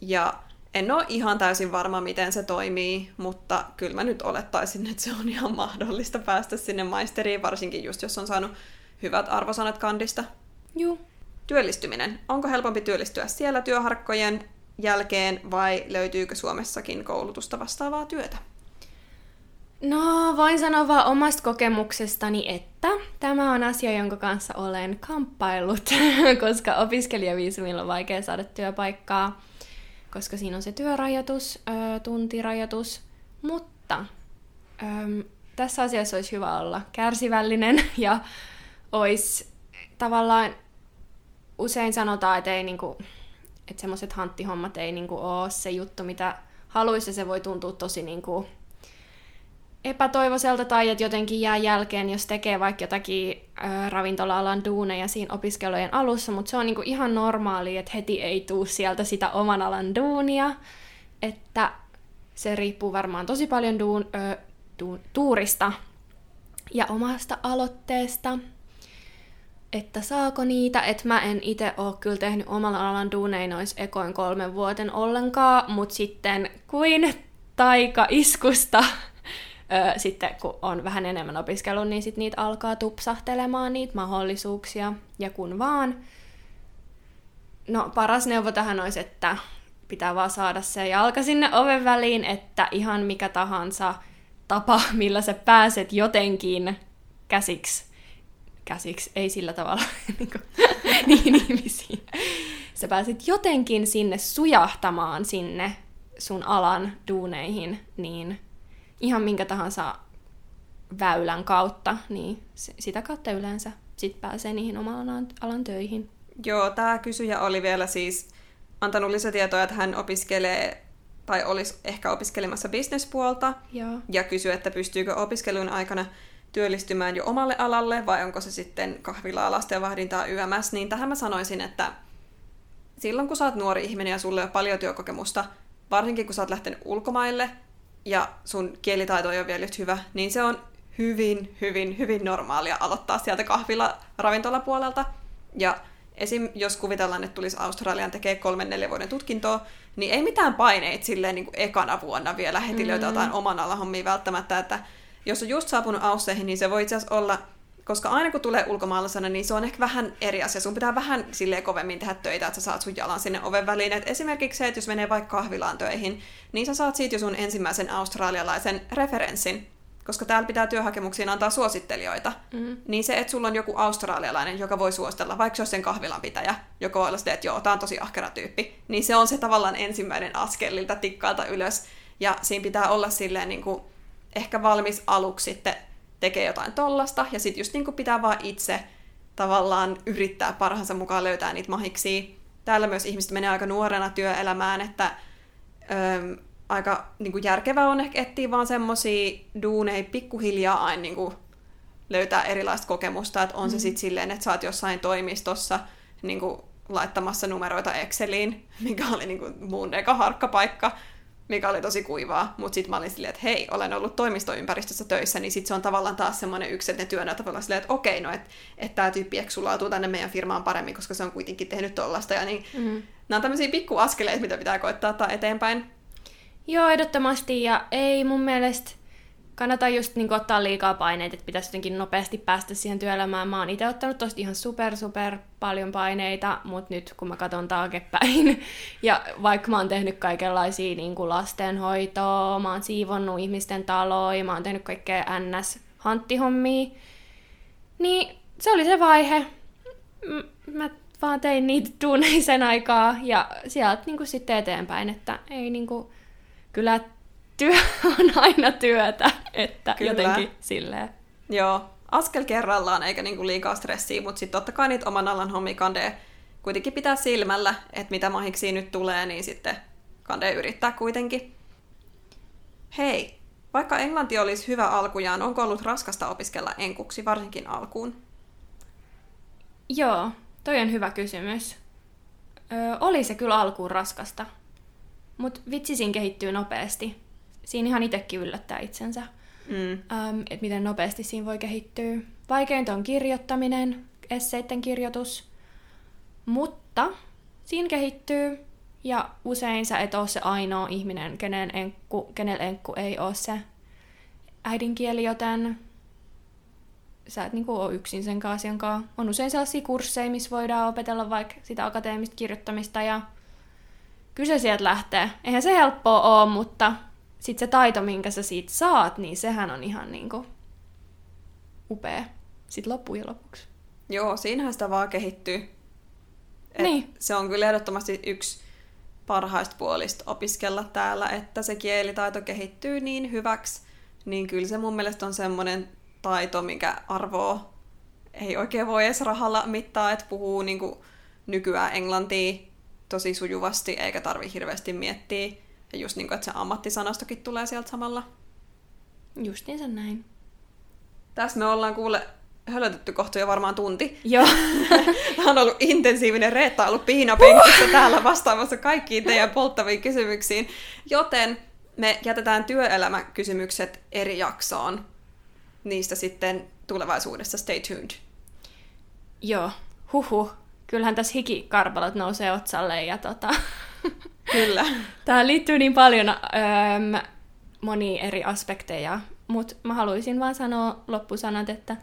S1: ja en ole ihan täysin varma, miten se toimii, mutta kyllä mä nyt olettaisin, että se on ihan mahdollista päästä sinne maisteriin, varsinkin just jos on saanut hyvät arvosanat kandista.
S2: Joo.
S1: Työllistyminen. Onko helpompi työllistyä siellä työharkkojen jälkeen vai löytyykö Suomessakin koulutusta vastaavaa työtä?
S2: No, voin sanoa vaan omasta kokemuksestani, että tämä on asia, jonka kanssa olen kamppaillut, *laughs* koska opiskelijaviisumilla on vaikea saada työpaikkaa, koska siinä on se työrajoitus, tuntirajoitus, mutta tässä asiassa olisi hyvä olla kärsivällinen *laughs* ja olisi tavallaan usein sanotaan, että ei niinku, että semmoiset hanttihommat ei niinku ole se juttu, mitä haluaisi, se voi tuntua tosi niinku epätoivoiselta tai että jotenkin jää jälkeen, jos tekee vaikka jotakin ö, ravintola-alan duuneja siinä opiskelujen alussa, mutta se on niinku ihan normaali, että heti ei tuu sieltä sitä oman alan duunia, että se riippuu varmaan tosi paljon duun, ö, duun, tuurista ja omasta aloitteesta, että saako niitä, että mä en itse ole kyllä tehnyt omalla alan duunein nois ekoin kolmen vuoden ollenkaan, mutta sitten kuin taika-iskusta Öö, *laughs* sitten kun on vähän enemmän opiskellut, niin sit niitä alkaa tupsahtelemaan niitä mahdollisuuksia. Ja kun vaan, no paras neuvo tähän olisi, että pitää vaan saada se jalka sinne oven väliin, että ihan mikä tahansa tapa, *laughs* millä sä pääset jotenkin käsiksi käsiksi, ei sillä tavalla *laughs* niin *laughs* niin ihmisiin. Sä pääsit jotenkin sinne sujahtamaan sinne sun alan duuneihin, niin ihan minkä tahansa väylän kautta, niin sitä kautta yleensä sit pääsee niihin oman alan, töihin.
S1: Joo, tämä kysyjä oli vielä siis antanut lisätietoa, että hän opiskelee tai olisi ehkä opiskelemassa bisnespuolta
S2: Joo.
S1: ja kysyy, että pystyykö opiskelun aikana työllistymään jo omalle alalle vai onko se sitten kahvila ja vahdintaa YMS, niin tähän mä sanoisin, että silloin kun sä oot nuori ihminen ja sulle on paljon työkokemusta, varsinkin kun sä oot lähtenyt ulkomaille ja sun kielitaito on vielä just hyvä, niin se on hyvin, hyvin, hyvin normaalia aloittaa sieltä kahvila ravintolapuolelta. Ja esim. jos kuvitellaan, että tulisi Australian tekee kolmen neljän vuoden tutkintoa, niin ei mitään paineita silleen niin kuin ekana vuonna vielä heti mm-hmm. löytää jotain oman alahommia välttämättä, että jos on just saapunut Ausseihin, niin se voi itse asiassa olla, koska aina kun tulee ulkomaalaisena, niin se on ehkä vähän eri asia. Sun pitää vähän silleen kovemmin tehdä töitä, että sä saat sun jalan sinne oven väliin. Et esimerkiksi se, että jos menee vaikka kahvilaan töihin, niin sä saat siitä jo sun ensimmäisen australialaisen referenssin, koska täällä pitää työhakemuksiin antaa suosittelijoita, mm. niin se, että sulla on joku australialainen, joka voi suositella, vaikka se on sen kahvilan pitäjä, joka voi olla sitä, että joo, tää on tosi ahkera tyyppi, niin se on se tavallaan ensimmäinen askel tikkaalta ylös. Ja siinä pitää olla silleen niin kuin, ehkä valmis aluksi sitten tekee jotain tollasta, ja sitten just niin kuin pitää vaan itse tavallaan yrittää parhaansa mukaan löytää niitä mahiksi. Täällä myös ihmiset menee aika nuorena työelämään, että öö, aika niin kuin järkevää on ehkä etsiä vaan semmosia duuneja pikkuhiljaa aina niin kuin löytää erilaista kokemusta, että on mm. se sitten silleen, että sä oot jossain toimistossa niin kuin laittamassa numeroita Exceliin, *laughs* mikä oli niin kuin mun eka harkkapaikka, mikä oli tosi kuivaa, mutta sitten mä olin silleen, että hei, olen ollut toimistoympäristössä töissä, niin sitten se on tavallaan taas semmoinen yksi, että ne voi olla silleen, että okei, no, että et tämä tyyppi eksulautuu tänne meidän firmaan paremmin, koska se on kuitenkin tehnyt tollasta, ja niin mm. nämä on tämmöisiä pikkuaskeleita, mitä pitää koittaa ottaa eteenpäin.
S2: Joo, ehdottomasti, ja ei mun mielestä kannata just niin ottaa liikaa paineita, että pitäisi jotenkin nopeasti päästä siihen työelämään. Mä oon itse ottanut tosta ihan super, super paljon paineita, mutta nyt kun mä katson taaksepäin, *laughs* ja vaikka mä oon tehnyt kaikenlaisia niin kuin lastenhoitoa, mä oon siivonnut ihmisten taloja, mä oon tehnyt kaikkea NS-hanttihommia, niin se oli se vaihe. Mä vaan tein niitä tunneja sen aikaa, ja sieltä niin kuin sitten eteenpäin, että ei niin kuin, kyllä työ *laughs* on aina työtä, että Kyllä. jotenkin silleen.
S1: Joo, askel kerrallaan eikä niinku liikaa stressiä, mutta sitten totta kai niitä oman alan hommia kandee kuitenkin pitää silmällä, että mitä mahiksi nyt tulee, niin sitten kandee yrittää kuitenkin. Hei, vaikka englanti olisi hyvä alkujaan, onko ollut raskasta opiskella enkuksi, varsinkin alkuun?
S2: Joo, toi on hyvä kysymys. Ö, oli se kyllä alkuun raskasta, mutta vitsisin kehittyy nopeasti siinä ihan itsekin yllättää itsensä, mm. ähm, että miten nopeasti siinä voi kehittyä. Vaikeinta on kirjoittaminen, esseiden kirjoitus, mutta siinä kehittyy ja usein sä et ole se ainoa ihminen, kenen enkku, kenellä enkku ei ole se äidinkieli, joten sä et niinku ole yksin sen asian kanssa. On usein sellaisia kursseja, missä voidaan opetella vaikka sitä akateemista kirjoittamista ja kyllä se sieltä lähtee. Eihän se helppoa ole, mutta sitten se taito, minkä sä siitä saat, niin sehän on ihan niinku upea sitten loppujen lopuksi.
S1: Joo, siinähän sitä vaan kehittyy.
S2: Et niin.
S1: Se on kyllä ehdottomasti yksi parhaista puolista opiskella täällä, että se kielitaito kehittyy niin hyväksi, niin kyllä se mun mielestä on semmoinen taito, mikä arvoa ei oikein voi edes rahalla mittaa, että puhuu niin kuin nykyään englantia tosi sujuvasti, eikä tarvi hirveästi miettiä ja just niin kuin, että se ammattisanastokin tulee sieltä samalla.
S2: Justiinsa näin.
S1: Tässä me ollaan kuule hölötetty kohta jo varmaan tunti.
S2: Joo. *laughs*
S1: Tämä on ollut intensiivinen reittailu piinapenkissä täällä vastaamassa kaikkiin teidän polttaviin kysymyksiin. Joten me jätetään työelämäkysymykset eri jaksoon. Niistä sitten tulevaisuudessa stay tuned.
S2: Joo, huhu. Kyllähän tässä hikikarpalot nousee otsalle ja tota... *laughs*
S1: Kyllä.
S2: Tähän liittyy niin paljon öö, monia eri aspekteja, mutta mä haluaisin vaan sanoa loppusanat, että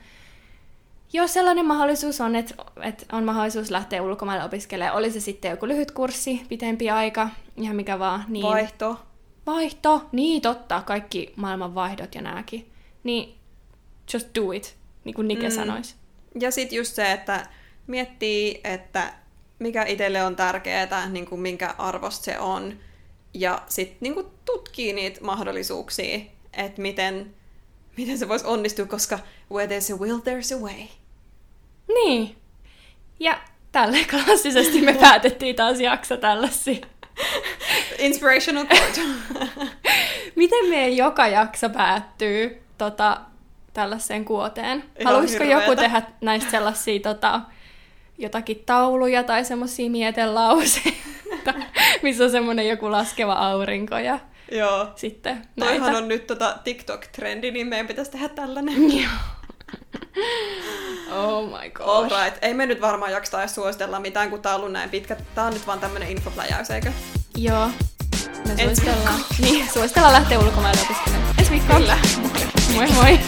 S2: jos sellainen mahdollisuus on, että, että on mahdollisuus lähteä ulkomaille opiskelemaan, oli se sitten joku lyhyt kurssi, pitempi aika, ihan mikä vaan. Niin,
S1: Vaihto.
S2: Vaihto, niin totta, kaikki maailman vaihdot ja nääkin. Niin just do it, niin kuin Nike mm. sanoisi.
S1: Ja sitten just se, että miettii, että mikä itselle on tärkeää, niin kuin minkä arvosta se on, ja sitten niin tutkii niitä mahdollisuuksia, että miten, miten se voisi onnistua, koska where there's a will, there's a way.
S2: Niin. Ja tälle *laughs* klassisesti me päätettiin taas jakso tällaisia.
S1: Inspirational quote. *laughs*
S2: Miten meidän joka jakso päättyy tota, tällaiseen kuoteen? Haluaisiko joku tehdä näistä sellaisia tota, jotakin tauluja tai semmoisia mietelauseita, *laughs* missä on semmoinen joku laskeva aurinko ja
S1: Joo.
S2: sitten
S1: näitä. Toihan on nyt tota TikTok-trendi, niin meidän pitäisi tehdä tällainen. *laughs*
S2: Joo. Oh my god.
S1: All right. Ei me nyt varmaan jaksta edes suositella mitään, kun tää on ollut näin pitkä. Tää on nyt vaan tämmönen infopläjäys, eikö?
S2: Joo. Me suositellaan, niin, suositellaan lähteä ulkomaille opiskelemaan. Ensi viikkoon.
S1: Kyllä.
S2: Moi moi.